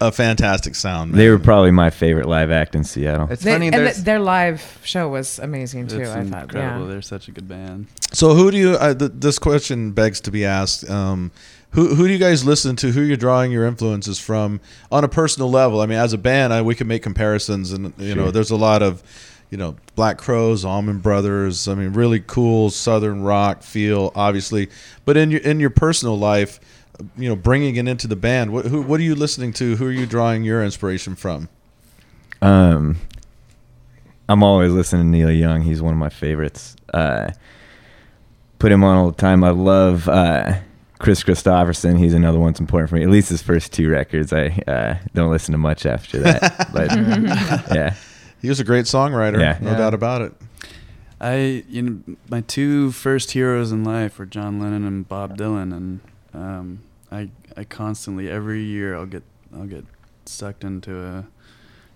Speaker 7: A fantastic sound. Man.
Speaker 5: They were probably my favorite live act in Seattle.
Speaker 3: It's
Speaker 9: They-
Speaker 3: funny.
Speaker 9: and th- their live show was amazing too.
Speaker 2: It's
Speaker 9: I thought.
Speaker 2: incredible.
Speaker 9: Yeah.
Speaker 2: They're such a good band.
Speaker 7: So who do you? Uh, th- this question begs to be asked. Um, who who do you guys listen to? Who you're drawing your influences from on a personal level? I mean, as a band, I, we can make comparisons, and you know, there's a lot of, you know, Black Crowes, Allman Brothers. I mean, really cool Southern rock feel, obviously. But in your in your personal life, you know, bringing it into the band, what who what are you listening to? Who are you drawing your inspiration from?
Speaker 5: Um, I'm always listening to Neil Young. He's one of my favorites. Uh, put him on all the time. I love uh, Kris Kristofferson. He's another one that's important for me. At least his first two records. I uh, don't listen to much after that. <laughs> but yeah,
Speaker 7: He was a great songwriter,
Speaker 5: Yeah.
Speaker 7: no
Speaker 3: Yeah.
Speaker 7: doubt about it.
Speaker 2: I you know my two first heroes in life were John Lennon and Bob Dylan, and um, I I constantly every year I'll get I'll get sucked into a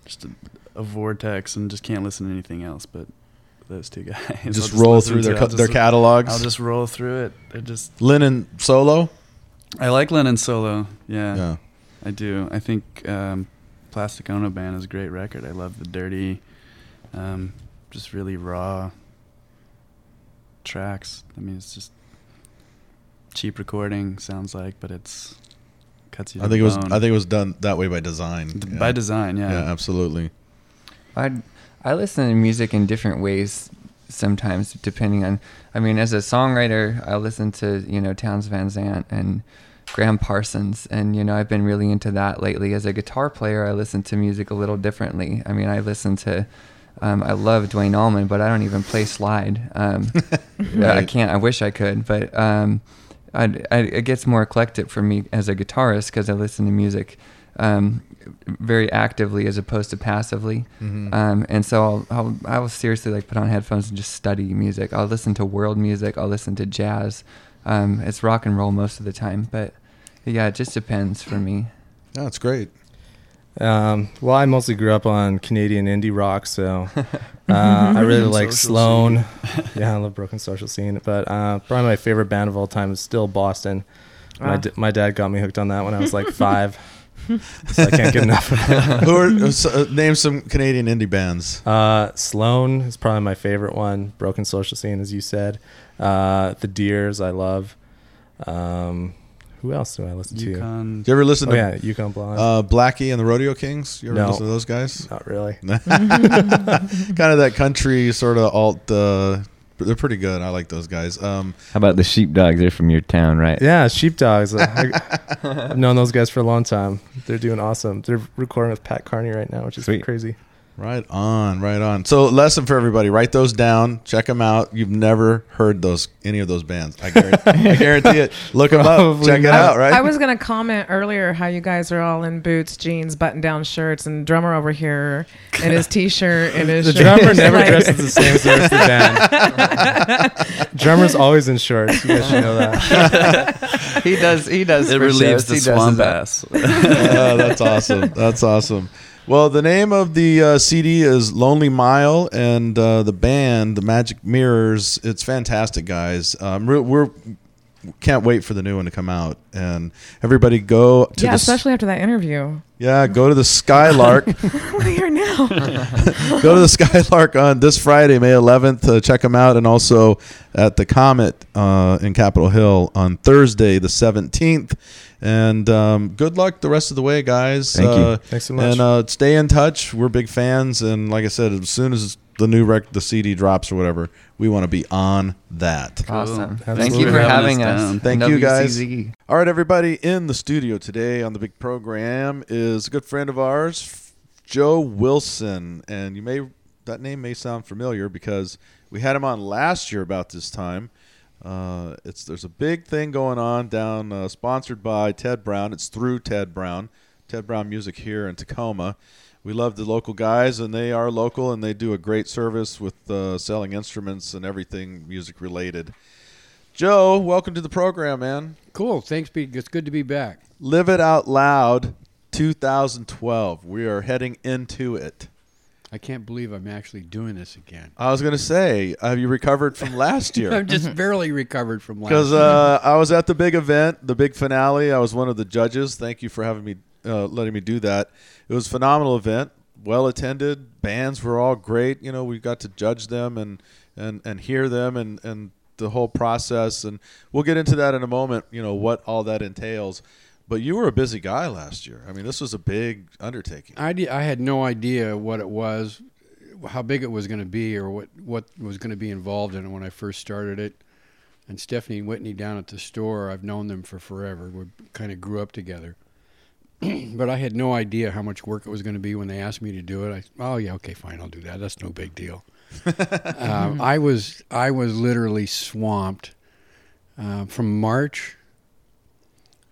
Speaker 2: just a, a vortex and just can't listen to anything else but those two <laughs> guys. I'll
Speaker 7: Just roll through their ca-
Speaker 2: I'll
Speaker 7: their catalogs.
Speaker 2: I'll just roll through it. They're just
Speaker 7: Lennon solo.
Speaker 2: I like Lennon solo. Yeah,
Speaker 7: Yeah.
Speaker 2: I do. I think um, Plastic Ono Band is a great record. I love the dirty, um, just really raw tracks. I mean, it's just cheap recording sounds like, but it's cuts you.
Speaker 7: I think it
Speaker 2: the
Speaker 7: was. I think it was done that way by design.
Speaker 2: D-
Speaker 7: Yeah.
Speaker 2: by design. Yeah.
Speaker 7: Yeah, absolutely.
Speaker 3: I I listen to music in different ways sometimes depending on I mean as a songwriter I listen to you know Townes Van Zandt and Gram Parsons and you know I've been really into that lately as a guitar player I listen to music a little differently I mean I listen to um, I love Duane Allman but I don't even play slide um, <laughs> I can't I wish I could but um, I, I, it gets more eclectic for me as a guitarist because I listen to music um, very actively as opposed to passively.
Speaker 7: Mhm.
Speaker 3: Um, and so I'll, I'll, I will seriously like put on headphones and just study music. I'll listen to world music. I'll listen to jazz. Um, it's rock and roll most of the time, but yeah, it just depends for me.
Speaker 7: It's great.
Speaker 1: Um, well, I mostly grew up on Canadian indie rock, so uh, I really like Sloan. <laughs> yeah, I love Broken Social Scene, but uh, probably my favorite band of all time is still Boston. My, d- my dad got me hooked on that when I was like <laughs> five, so I can't get enough of <laughs> it.
Speaker 7: Who are uh, uh, name some Canadian indie bands?
Speaker 1: Uh, Sloan is probably my favorite one. Broken Social Scene, as you said. Uh, the Dears, I love. Um, who else do I listen to?
Speaker 2: Yukon.
Speaker 7: Did you ever listen
Speaker 1: Oh
Speaker 7: to
Speaker 1: yeah, Yukon Blonde.
Speaker 7: uh, Blackie and the Rodeo Kings? You ever
Speaker 1: No.
Speaker 7: listen to those guys? <laughs>
Speaker 1: Not really. <laughs>
Speaker 7: kind of that country sort of alt. Uh, they're pretty good. I like those guys. Um,
Speaker 5: How about the sheepdogs? They're from your town, right?
Speaker 1: Yeah, Sheepdogs. I, I've known those guys for a long time. They're doing awesome. They're recording with Pat Carney right now, which is
Speaker 5: Sweet.
Speaker 1: crazy.
Speaker 7: Right on, right on. So, lesson for everybody: write those down, check them out. You've never heard those any of those bands. I guarantee, I <laughs> guarantee it. Look them up,
Speaker 1: Probably
Speaker 7: check it
Speaker 1: not.
Speaker 7: out. Right?
Speaker 9: I was gonna comment earlier how you guys are all in boots, jeans, button-down shirts, and drummer over here in his t-shirt and his <laughs>
Speaker 1: The
Speaker 9: shirt.
Speaker 1: drummer
Speaker 9: It's
Speaker 1: never
Speaker 9: like-
Speaker 1: dresses the same as the rest of the band. <laughs> Drummer's always in shorts. You guys should know that.
Speaker 3: he does. He does.
Speaker 2: It relieves
Speaker 3: shows.
Speaker 2: the
Speaker 3: He
Speaker 2: swamp
Speaker 3: up.
Speaker 2: ass.
Speaker 7: oh, that's awesome. That's awesome. Well, the name of the uh, CD is Lonely Mile, and uh, the band, the Magic Mirrors. It's fantastic, guys. Um, we're, we're can't wait for the new one to come out. And everybody go to
Speaker 9: yeah,
Speaker 7: the s-
Speaker 9: especially after that interview.
Speaker 7: yeah, go to the Skylark. <laughs>
Speaker 9: To hear now. <laughs>
Speaker 7: go to the Skylark on this Friday, May 11th. Uh, check them out, and also at the Comet uh, in Capitol Hill on Thursday, the 17th. And um, good luck the rest of the way, guys.
Speaker 5: Thank you.
Speaker 7: uh,
Speaker 1: Thanks so much.
Speaker 7: And uh, stay in touch. We're big fans, and like I said, as soon as the new rec, the CD drops or whatever, we want to be on that.
Speaker 3: Awesome.
Speaker 2: Cool.
Speaker 3: Thank you for
Speaker 2: Having
Speaker 3: having
Speaker 2: us
Speaker 3: us.
Speaker 2: down.
Speaker 7: Thank you, guys. All right, everybody in the studio today on the big program is a good friend of ours, Joe Wilson, and you may that name may sound familiar because we had him on last year about this time. Uh, it's there's a big thing going on down, uh, sponsored by Ted Brown. It's through Ted Brown, Ted Brown Music here in Tacoma. We love the local guys, and they are local, and they do a great service with uh, selling instruments and everything music related. Joe, welcome to the program, man.
Speaker 10: Cool. Thanks, Pete. It's good to be back.
Speaker 7: Live It Out Loud 2012. We are heading into it.
Speaker 10: I can't believe I'm actually doing this again.
Speaker 7: I was going to say, have you recovered from last year? <laughs>
Speaker 10: I'm just barely recovered from last.
Speaker 7: Because uh, I was at the big event, the big finale. I was one of the judges. Thank you for having me, uh, letting me do that. It was a phenomenal event, well attended. Bands were all great. You know, we got to judge them and and and hear them and and the whole process. And we'll get into that in a moment. You know what all that entails. But you were a busy guy last year. I mean, this was a big undertaking.
Speaker 10: I, di- I had no idea what it was, how big it was going to be, or what, what was going to be involved in it when I first started it. And Stephanie and Whitney down at the store, I've known them for forever. We kind of grew up together. <clears throat> but I had no idea how much work it was going to be when they asked me to do it. I, oh yeah, okay, fine, I'll do that. That's no big deal. <laughs> um, I was I was literally swamped uh, from March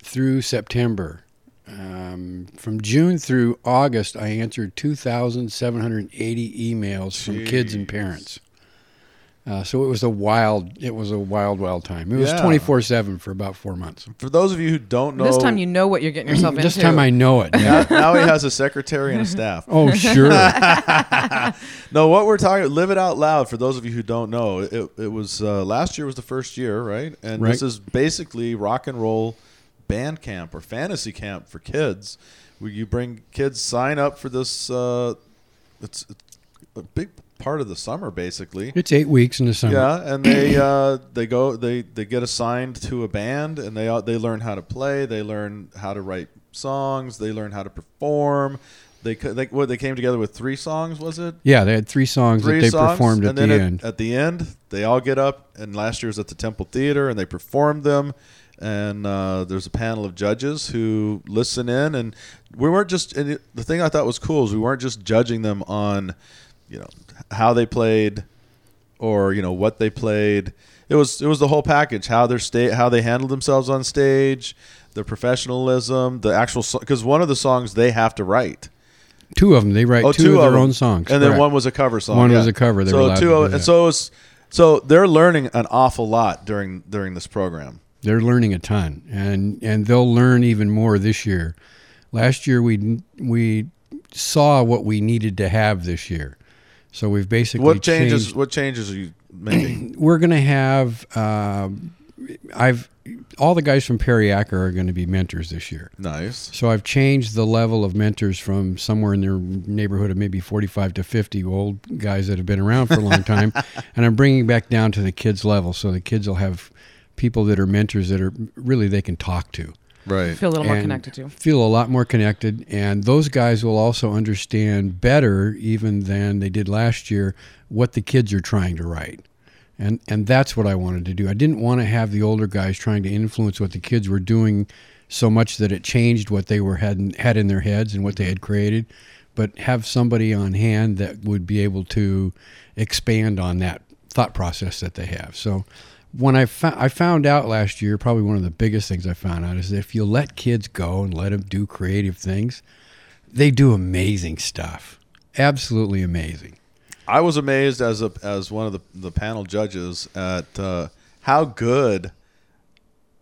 Speaker 10: through September. Um, from June through August, I answered 2,780 emails from kids and parents. Uh, so it was a wild, it was a wild, wild time. It was 24 seven for about four months.
Speaker 7: For those of you who don't know,
Speaker 9: This time you know what you're getting yourself into.
Speaker 10: This time I know it.
Speaker 7: now, now he has a secretary and a staff. <laughs>
Speaker 10: oh, sure. <laughs>
Speaker 7: no, what we're talking, live it out loud. For those of you who don't know, it, it was uh, last year was the first year, right? And this is basically rock and roll band camp or fantasy camp for kids, where you bring kids sign up for this. Uh, it's, it's a big part of the summer, basically.
Speaker 10: it's eight weeks in the summer.
Speaker 7: Yeah, and they uh, they go they they get assigned to a band, and they they learn how to play, they learn how to write songs, they learn how to perform. They they what they came together with three songs, was it?
Speaker 10: Yeah, they had three songs
Speaker 7: Three
Speaker 10: that they
Speaker 7: songs,
Speaker 10: performed at
Speaker 7: and
Speaker 10: the
Speaker 7: then
Speaker 10: end.
Speaker 7: At, the end, they all get up, and last year was at the Temple Theater, and they performed them. And uh, there's a panel of judges who listen in, and we weren't just. And it, the thing I thought was cool is we weren't just judging them on, you know, how they played, or you know what they played. It was it was the whole package. How their sta- how they handled themselves on stage, the professionalism, the actual because one of the songs they have to write.
Speaker 10: two of them, they write
Speaker 7: Oh,
Speaker 10: two,
Speaker 7: two
Speaker 10: of their
Speaker 7: them.
Speaker 10: own songs.
Speaker 7: and then one was a cover song.
Speaker 10: One
Speaker 7: yeah.
Speaker 10: was a cover. They
Speaker 7: so two, of- and so it's so they're learning an awful lot during during this program.
Speaker 10: They're learning a ton, and and they'll learn even more this year. Last year we we saw what we needed to have this year, so we've basically
Speaker 7: What changes?
Speaker 10: changed-
Speaker 7: What changes are you making? <clears throat>
Speaker 10: we're going to have. Um, I've all the guys from Perry Acker are going to be mentors this year.
Speaker 7: nice.
Speaker 10: So I've changed the level of mentors from somewhere in their neighborhood of maybe 45 to 50 old guys that have been around for a long time, <laughs> and I'm bringing back down to the kids level. So the kids will have people that are mentors that are really they can talk to.
Speaker 7: Right.
Speaker 9: feel a little more connected to.
Speaker 10: Feel a lot more connected, and those guys will also understand better, even than they did last year, what the kids are trying to write. And, and that's what I wanted to do. I didn't want to have the older guys trying to influence what the kids were doing so much that it changed what they were had, had in their heads and what they had created, but have somebody on hand that would be able to expand on that thought process that they have. So when I, fo- I found out last year, probably one of the biggest things I found out is if you let kids go and let them do creative things, they do amazing stuff. Absolutely amazing.
Speaker 7: I was amazed as a as one of the the panel judges at uh, how good,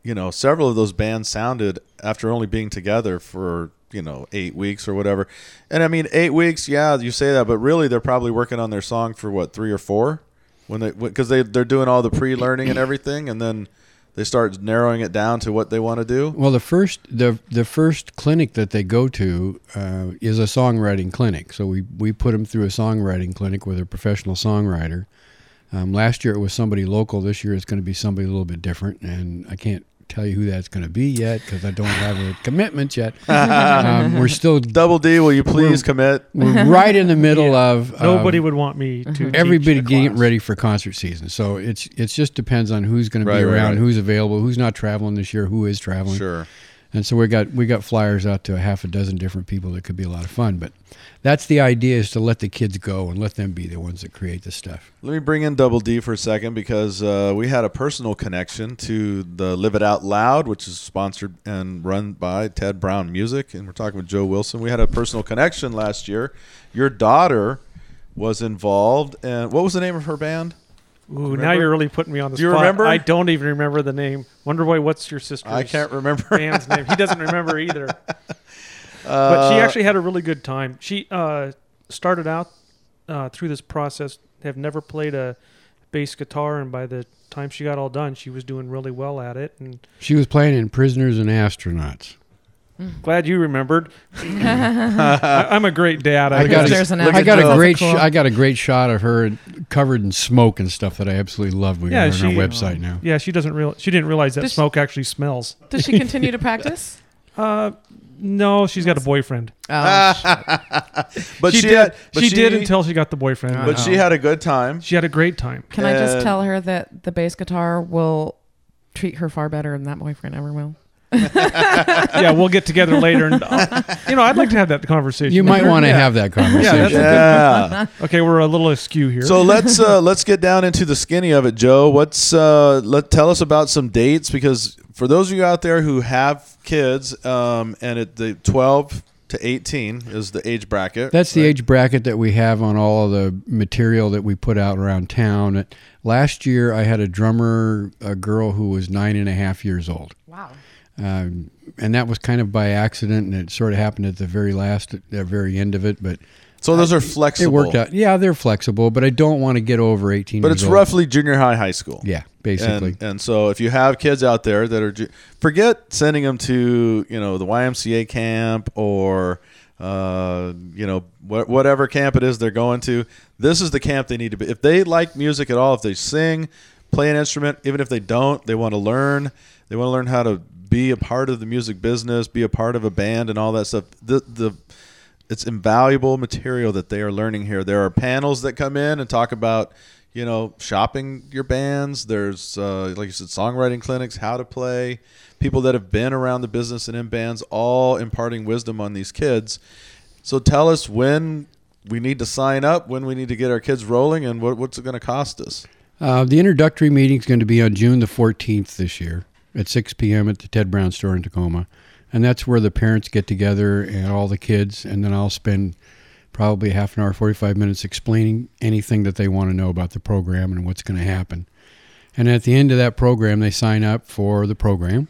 Speaker 7: you know, several of those bands sounded after only being together for you know eight weeks or whatever. And I mean, eight weeks, yeah, you say that, but really they're probably working on their song for what three or four when they because they they're doing all the pre learning and everything, and then they start narrowing it down to what they want to do.
Speaker 10: Well, the first the the first clinic that they go to uh, is a songwriting clinic. So we we put them through a songwriting clinic with a professional songwriter. Um, last year it was somebody local. This year it's going to be somebody a little bit different, and I can't tell you who that's going to be yet because I don't have a commitment yet. <laughs> um, we're still <laughs>
Speaker 7: Double D, will you please
Speaker 10: We're-
Speaker 7: commit?
Speaker 10: we're right in the <laughs> middle of um,
Speaker 8: Nobody would want me to. teach
Speaker 10: everybody getting
Speaker 8: class.
Speaker 10: ready for concert season. So it's it's just depends on who's going to be
Speaker 7: right,
Speaker 10: around,
Speaker 7: right.
Speaker 10: who's available, who's not traveling this year, who is traveling.
Speaker 7: Sure.
Speaker 10: And so we got we got flyers out to a half a dozen different people that could be a lot of fun. But that's the idea is to let the kids go and let them be the ones that create the stuff.
Speaker 7: Let me bring in Double D for a second because uh, we had a personal connection to the Live It Out Loud, which is sponsored and run by Ted Brown Music, and we're talking with Joe Wilson. We had a personal connection last year. Your daughter was involved, and what was the name of her band?
Speaker 8: Ooh, now
Speaker 7: Remember?
Speaker 8: you're really putting me on the
Speaker 7: Do you
Speaker 8: spot.
Speaker 7: remember?
Speaker 8: I don't even remember the name. Wonder Boy, what's your sister's
Speaker 7: I can't remember.
Speaker 8: band's name? He doesn't remember either. <laughs> but
Speaker 7: Uh,
Speaker 8: she actually had a really good time. She uh, started out uh, through this process, have never played a bass guitar, and by the time she got all done, she was doing really well at it. And
Speaker 10: She was playing in Prisoners and Astronauts.
Speaker 8: Glad you remembered. <laughs> I, I'm a great dad. I,
Speaker 10: I got, a,
Speaker 9: an
Speaker 10: I got a great
Speaker 9: Cool.
Speaker 10: sh- I got a great shot of her covered in smoke and stuff that I absolutely love. We
Speaker 8: Yeah,
Speaker 10: got her on
Speaker 8: she-
Speaker 10: our website now.
Speaker 8: Yeah, she doesn't real. She didn't realize that
Speaker 9: Does she-
Speaker 8: smoke actually smells.
Speaker 9: Does she continue to <laughs> practice?
Speaker 8: Uh, no, she's got a boyfriend.
Speaker 9: Oh, <laughs>
Speaker 7: but
Speaker 8: she,
Speaker 7: she,
Speaker 8: did.
Speaker 7: but
Speaker 8: she, did until she got the boyfriend.
Speaker 7: but she had a good time.
Speaker 8: she had a great time.
Speaker 9: Can I just tell her that the bass guitar will treat her far better than that boyfriend ever will? <laughs>
Speaker 8: yeah, we'll get together later, and uh, you know, I'd like to have that conversation.
Speaker 10: You
Speaker 8: with
Speaker 10: might want to
Speaker 8: Yeah.
Speaker 10: have that conversation.
Speaker 8: that's a good-
Speaker 7: Yeah.
Speaker 8: Okay, we're a little askew here.
Speaker 7: So let's uh, let's get down into the skinny of it, Joe. What's uh, let tell us about some dates because for those of you out there who have kids, um, and at the twelve to eighteen is the age bracket.
Speaker 10: That's the
Speaker 7: right?
Speaker 10: age bracket that we have on all of the material that we put out around town. Last year, I had a drummer, a girl who was nine and a half years old.
Speaker 9: Wow.
Speaker 10: Um, and that was kind of by accident, and it sort of happened at the very last, at the very end of it. But
Speaker 7: So those are flexible.
Speaker 10: it worked out. Yeah, they're flexible, but I don't want to get over 18
Speaker 7: But it's
Speaker 10: old.
Speaker 7: roughly junior high, high school.
Speaker 10: Yeah, basically.
Speaker 7: And, and so if you have kids out there that are, forget sending them to, you know, the YMCA camp or, uh, you know, wh- whatever camp it is they're going to. This is the camp they need to be. If they like music at all, if they sing, play an instrument, even if they don't, they want to learn. They want to learn how to be a part of the music business, be a part of a band, and all that stuff. The the it's invaluable material that they are learning here. There are panels that come in and talk about, you know, shopping your bands. There's, uh, like you said, songwriting clinics, how to play, people that have been around the business and in bands, all imparting wisdom on these kids. So tell us when we need to sign up, when we need to get our kids rolling, and what, what's it going to cost us?
Speaker 10: Uh, the introductory meeting is going to be on June the 14th this year at 6 p.m. at the Ted Brown store in Tacoma. And that's where the parents get together and all the kids. And then I'll spend probably half an hour, 45 minutes explaining anything that they want to know about the program and what's going to happen. And at the end of that program, they sign up for the program.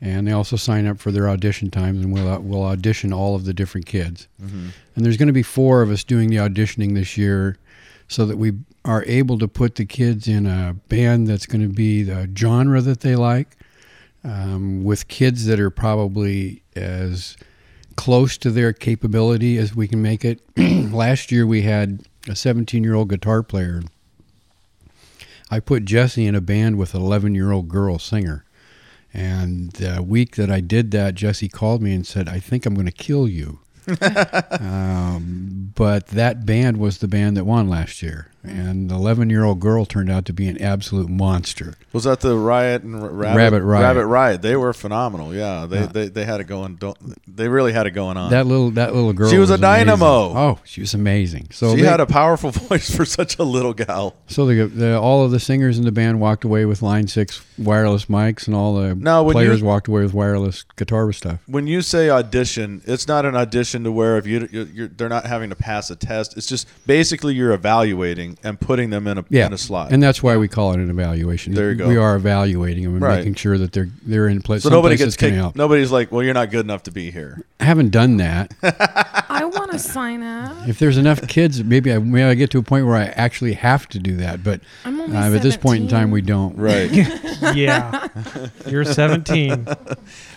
Speaker 10: And they also sign up for their audition times, and we'll, we'll audition all of the different kids. Mm-hmm. And there's going to be four of us doing the auditioning this year so that we are able to put the kids in a band that's going to be the genre that they like, um, with kids that are probably as close to their capability as we can make it. <clears throat> Last year we had a 17 year old guitar player. I put Jesse in a band with an 11 year old girl singer. And the week that I did that, Jesse called me and said, I think I'm going to kill you. <laughs> um, but that band was the band that won last year. Mm-hmm. And the 11 year old girl turned out to be an absolute monster.
Speaker 7: Was that the Riot and Rabbit,
Speaker 10: Rabbit Riot.
Speaker 7: Rabbit Riot. They were phenomenal. Yeah, they,
Speaker 10: Yeah.
Speaker 7: they, they had it going. Don't they really had it going on?
Speaker 10: That little that little girl.
Speaker 7: She was a
Speaker 10: amazing.
Speaker 7: dynamo.
Speaker 10: Oh, she was amazing. So
Speaker 7: she
Speaker 10: they-
Speaker 7: had a powerful <laughs> voice for such a little gal.
Speaker 10: So the, the all of the singers in the band walked away with Line Six wireless mics, and all the
Speaker 7: Now,
Speaker 10: players
Speaker 7: you-
Speaker 10: walked away with wireless guitar stuff.
Speaker 7: When you say audition, it's not an audition to where if you they're not having to pass a test. It's just basically you're evaluating and putting them in a
Speaker 10: Yeah,
Speaker 7: in a slot.
Speaker 10: and that's why we call it an evaluation.
Speaker 7: There you go.
Speaker 10: We are evaluating them and
Speaker 7: Right.
Speaker 10: making sure that they're they're in place.
Speaker 7: so nobody gets kicked.
Speaker 10: help.
Speaker 7: Nobody's like, well, you're not good enough to be here.
Speaker 10: I haven't done that. <laughs>
Speaker 9: I I want to sign up.
Speaker 10: If there's enough kids, maybe I maybe I get to a point where I actually have to do that. But
Speaker 9: I'm only
Speaker 10: uh, at this point in time, we don't.
Speaker 7: Right. <laughs>
Speaker 8: Yeah. <laughs> You're 17.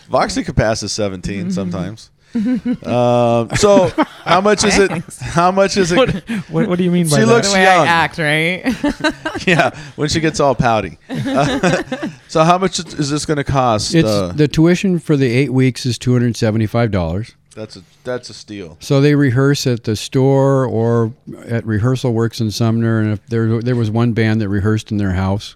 Speaker 7: Voxy could pass is 17 sometimes. <laughs> um, so how much is it? How much is it?
Speaker 8: What, what, what do you mean by
Speaker 7: She
Speaker 8: that?
Speaker 7: looks-
Speaker 9: the way
Speaker 7: young.
Speaker 9: I act, right? <laughs>
Speaker 7: yeah, when she gets all pouty. Uh, <laughs> so how much is this going to cost?
Speaker 10: It's
Speaker 7: uh,
Speaker 10: the tuition for the eight weeks is two hundred seventy-five dollars.
Speaker 7: that's a that's a steal.
Speaker 10: So they rehearse at the store or at Rehearsal Works in Sumner, and if there there was one band that rehearsed in their house.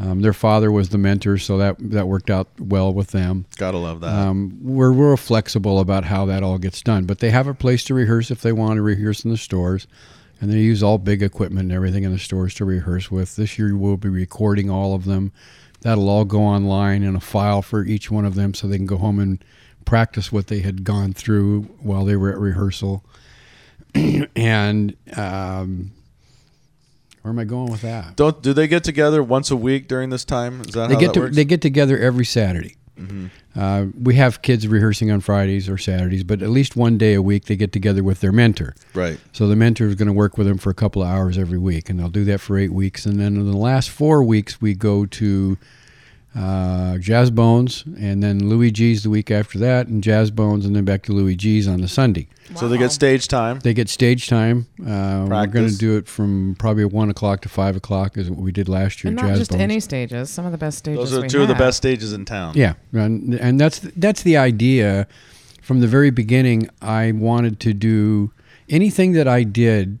Speaker 10: Um, their father was the mentor, so that that worked out well with them.
Speaker 7: Gotta love that.
Speaker 10: Um, we're real flexible about how that all gets done, but they have a place to rehearse if they want to rehearse in the stores, and they use all big equipment and everything in the stores to rehearse with. This year we'll be recording all of them. That'll all go online in a file for each one of them, so they can go home and practice what they had gone through while they were at rehearsal. <clears throat> and um, where am I going with that?
Speaker 7: Don't do they get together once a week during this time? Is that
Speaker 10: they
Speaker 7: how
Speaker 10: get
Speaker 7: that
Speaker 10: to,
Speaker 7: works?
Speaker 10: they get together every Saturday. Uh, we have kids rehearsing on Fridays or Saturdays, but at least one day a week they get together with their mentor.
Speaker 7: right.
Speaker 10: So the mentor is going to work with them for a couple of hours every week, and they'll do that for eight weeks. And then in the last four weeks, we go to uh, Jazz Bones, and then Louie G's the week after that, and Jazz Bones, and then back to Louie G's on the Sunday.
Speaker 7: So they get stage time.
Speaker 10: They get stage time. Uh, we're going to do it from probably one o'clock to five o'clock, is what we did last year.
Speaker 9: and not
Speaker 10: Jazz
Speaker 9: just
Speaker 10: Bones.
Speaker 9: any stages. Some of the best stages.
Speaker 7: Those are
Speaker 9: we
Speaker 7: two of the best stages in town.
Speaker 10: Yeah, and, and that's that's the idea. From the very beginning, I wanted to do anything that I did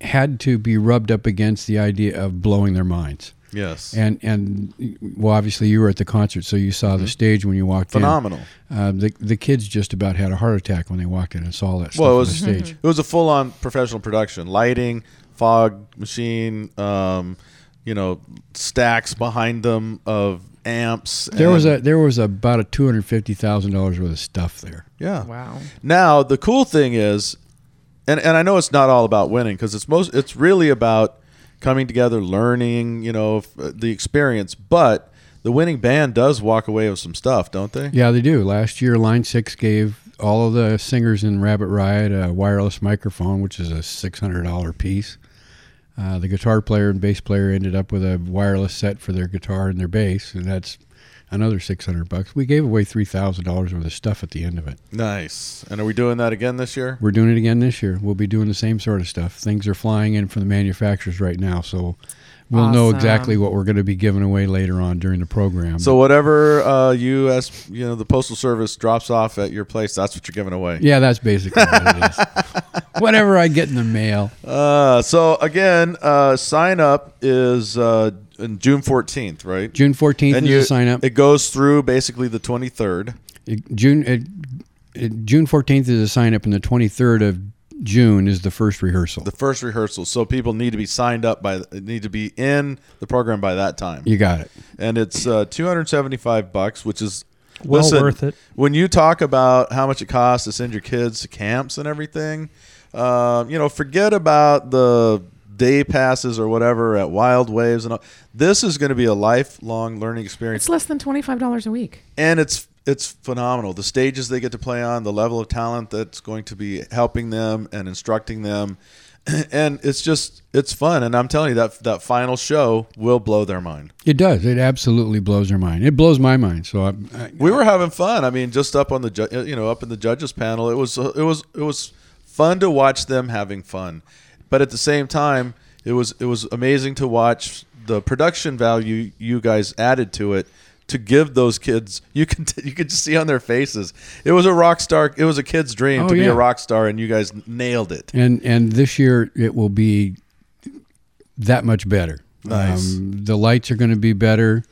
Speaker 10: had to be rubbed up against the idea of blowing their minds.
Speaker 7: Yes.
Speaker 10: And and well, obviously you were at the concert, so you saw the stage when you walked
Speaker 7: Phenomenal.
Speaker 10: in. Phenomenal. Uh, the the kids just about had a heart attack when they walked in and saw that stuff
Speaker 7: Well, it
Speaker 10: on
Speaker 7: was
Speaker 10: the stage.
Speaker 7: it was a full on professional production. Lighting, fog machine, um, you know, stacks behind them of amps.
Speaker 10: There was a there was about a two hundred fifty thousand dollars worth of stuff there.
Speaker 7: yeah.
Speaker 9: Wow.
Speaker 7: Now the cool thing is, and and I know it's not all about winning because it's most it's really about coming together, learning, you know, f- the experience. But the winning band does walk away with some stuff, don't they?
Speaker 10: Yeah, they do. Last year, Line Six gave all of the singers in Rabbit Riot a wireless microphone, which is a six hundred dollar piece. Uh, the guitar player and bass player ended up with a wireless set for their guitar and their bass, and that's another six hundred bucks. We gave away three thousand dollars worth of stuff at the end of it.
Speaker 7: Nice. And are we doing that again this year?
Speaker 10: We're doing it again this year. We'll be doing the same sort of stuff. Things are flying in from the manufacturers right now, so we'll know exactly what we're going to be giving away later on during the program.
Speaker 7: So whatever uh, you as you know the postal service drops off at your place, that's what you're giving away.
Speaker 10: yeah, that's basically what it is. <laughs> Whatever I get in the mail.
Speaker 7: Uh, so again, uh, sign up is uh, in June 14th, right?
Speaker 10: June fourteenth is
Speaker 7: you
Speaker 10: the sign up.
Speaker 7: It goes through basically the 23rd.
Speaker 10: It- June it, it, June fourteenth is a sign up, and the twenty third of June is the first rehearsal.
Speaker 7: The first rehearsal. So people need to be signed up by need to be in the program by that time.
Speaker 10: you got it.
Speaker 7: And it's uh, 275 bucks, which is
Speaker 8: Well
Speaker 7: listen,
Speaker 8: worth it.
Speaker 7: When you talk about how much it costs to send your kids to camps and everything, um, you know, forget about the day passes or whatever at Wild Waves and all. This is going to be a lifelong learning experience
Speaker 9: It's less than twenty five dollars a week.
Speaker 7: and it's it's phenomenal. The stages they get to play on, the level of talent that's going to be helping them and instructing them, <clears throat> and it's just it's fun. And I'm telling you that that final show will blow their mind.
Speaker 10: It does. It absolutely blows their mind. It blows my mind. So I, I,
Speaker 7: We were having fun. I mean, just up on the ju- you know up in the judges panel, it was it was it was fun to watch them having fun, but at the same time, it was it was amazing to watch the production value you guys added to it to give those kids <laughs> you can you could just see on their faces it was a rock star it was a kid's dream
Speaker 10: Oh,
Speaker 7: to be a rock star and you guys nailed it
Speaker 10: and and this year it will be that much better.
Speaker 7: Nice.
Speaker 10: Um, the lights are going to be better.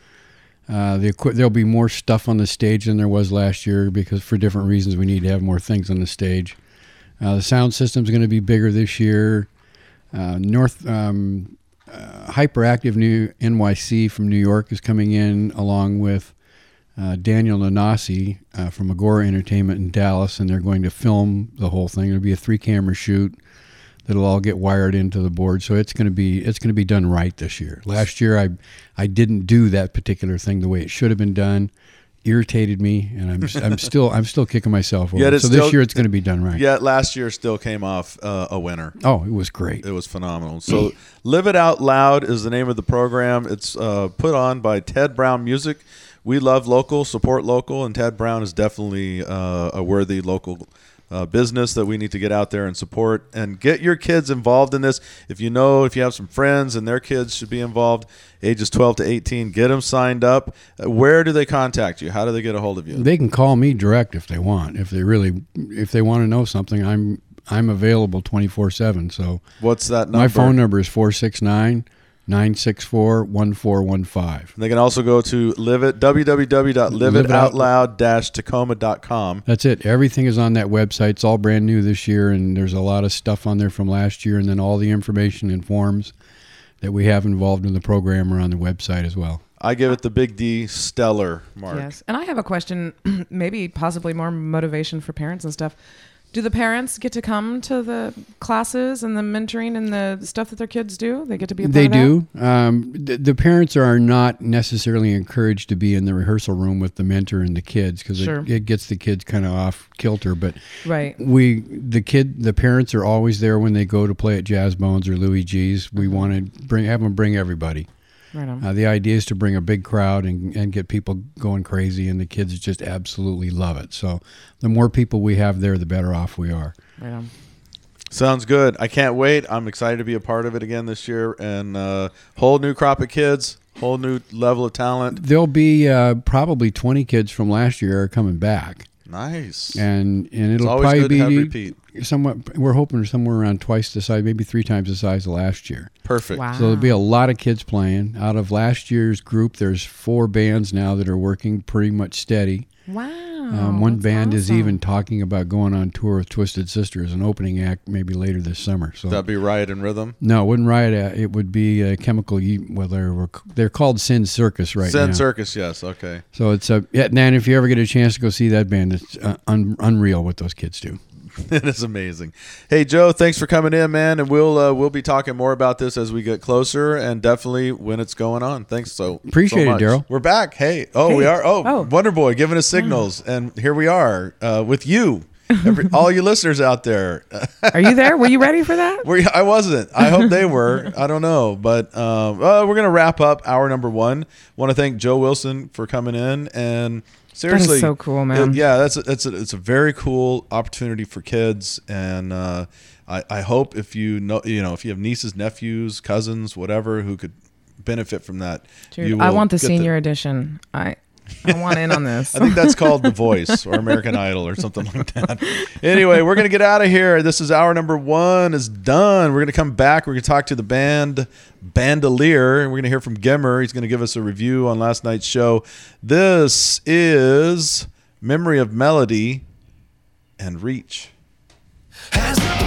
Speaker 10: Uh, the equi- there'll be more stuff on the stage than there was last year because for different reasons we need to have more things on the stage. Uh, the sound system's going to be bigger this year. Uh, North um, uh, Hyperactive New NYC from New York is coming in along with uh, Daniel Nanasi uh, from Agora Entertainment in Dallas, and they're going to film the whole thing. It'll be a three-camera shoot that'll all get wired into the board. So it's going to be it's going to be done right this year. Last year I I didn't do that particular thing the way it should have been done. Irritated me, and I'm I'm still I'm still kicking myself over.
Speaker 7: Yet
Speaker 10: So
Speaker 7: still-
Speaker 10: this year it's going to be done right.
Speaker 7: Yet last year still came off uh, a winner.
Speaker 10: Oh, it was great.
Speaker 7: It was phenomenal. So, Live It Out Loud is the name of the program. It's uh, put on by Ted Brown Music. We love local, support local, and Ted Brown is definitely uh, a worthy local uh, business that we need to get out there and support and get your kids involved in this. If you know, if you have some friends and their kids should be involved, ages 12 to 18, get them signed up. Uh, Where do they contact you? How do they get a hold of you?
Speaker 10: They can call me direct if they want. If they really, if they want to know something, I'm I'm available 24 seven. So
Speaker 7: What's that number?
Speaker 10: my phone number is 469 964 1415.
Speaker 7: They can also go to live it www.liveitoutloud-tacoma.com.
Speaker 10: That's it. Everything is on that website. It's all brand new this year, and there's a lot of stuff on there from last year, and then all the information and forms that we have involved in the program are on the website as well.
Speaker 7: I give it the big D stellar mark.
Speaker 9: Yes. And I have a question, <clears throat> maybe possibly more motivation for parents and stuff. Do the parents get to come to the classes and the mentoring and the stuff that their kids do? They get to be a part
Speaker 10: They do. Um, the, the parents are not necessarily encouraged to be in the rehearsal room with the mentor and the kids because
Speaker 9: Sure.
Speaker 10: it, it gets the kids kind of off kilter. But
Speaker 9: Right.
Speaker 10: we, the kid, the parents are always there when they go to play at Jazz Bones or Louie G's. We want to bring have them bring everybody.
Speaker 9: Right on.
Speaker 10: Uh, the idea is to bring a big crowd and, and get people going crazy, and the kids just absolutely love it. So, the more people we have there, the better off we are.
Speaker 9: Right on.
Speaker 7: Sounds good. I can't wait. I'm excited to be a part of it again this year. And uh, whole new crop of kids, whole new level of talent.
Speaker 10: There'll be uh, probably 20 kids from last year are coming back,
Speaker 7: Nice.
Speaker 10: and and it'll
Speaker 7: always
Speaker 10: probably
Speaker 7: good to
Speaker 10: be
Speaker 7: have repeat.
Speaker 10: somewhat. We're hoping somewhere around twice the size, maybe three times the size of last year.
Speaker 7: Perfect.
Speaker 9: Wow.
Speaker 10: So there'll be a lot of kids playing. Out of last year's group, there's four bands now that are working pretty much steady.
Speaker 9: Wow.
Speaker 10: Um, one
Speaker 9: that's
Speaker 10: band is even talking about going on tour with Twisted Sister as an opening act, maybe later this summer. So
Speaker 7: That'd be Riot and Rhythm.
Speaker 10: no, it wouldn't riot. uh, It would be a chemical. Ye- Well, they're they're called Sin Circus right
Speaker 7: Sin
Speaker 10: now.
Speaker 7: Circus, yes. Okay.
Speaker 10: So it's a yeah. And if you ever get a chance to go see that band, it's uh, un- unreal what those kids do. <laughs>
Speaker 7: it is amazing. Hey Joe, thanks for coming in, man, and we'll uh, we'll be talking more about this as we get closer, and definitely when it's going on. Thanks so
Speaker 10: Appreciate
Speaker 7: so
Speaker 10: it. Daryl.
Speaker 7: We're back. Hey, oh, we are. Oh,
Speaker 9: Oh.
Speaker 7: Wonder Boy giving us signals, and here we are uh, with you, Every, all you listeners out there.
Speaker 9: Are you there? Were you ready for that? <laughs>
Speaker 7: we, I wasn't. I hope they were. I don't know, but um, uh, we're gonna wrap up hour number one. Want to thank Joe Wilson for coming in and. Seriously,
Speaker 9: so cool, man.
Speaker 7: it- yeah, that's a, that's a, it's a very cool opportunity for kids, and uh, I, I hope if you know you know if you have nieces, nephews, cousins, whatever who could benefit from that.
Speaker 9: Dude,
Speaker 7: you
Speaker 9: I want the senior edition. I I want in on this. <laughs>
Speaker 7: I think that's called The Voice or American Idol or something like that. Anyway, we're gonna get out of here. This is hour number one is done. We're gonna come back. We're gonna talk to the band Bandolier, we're gonna hear from Gimmer. He's gonna give us a review on last night's show. This is Memory of Melody and Reach.
Speaker 6: As my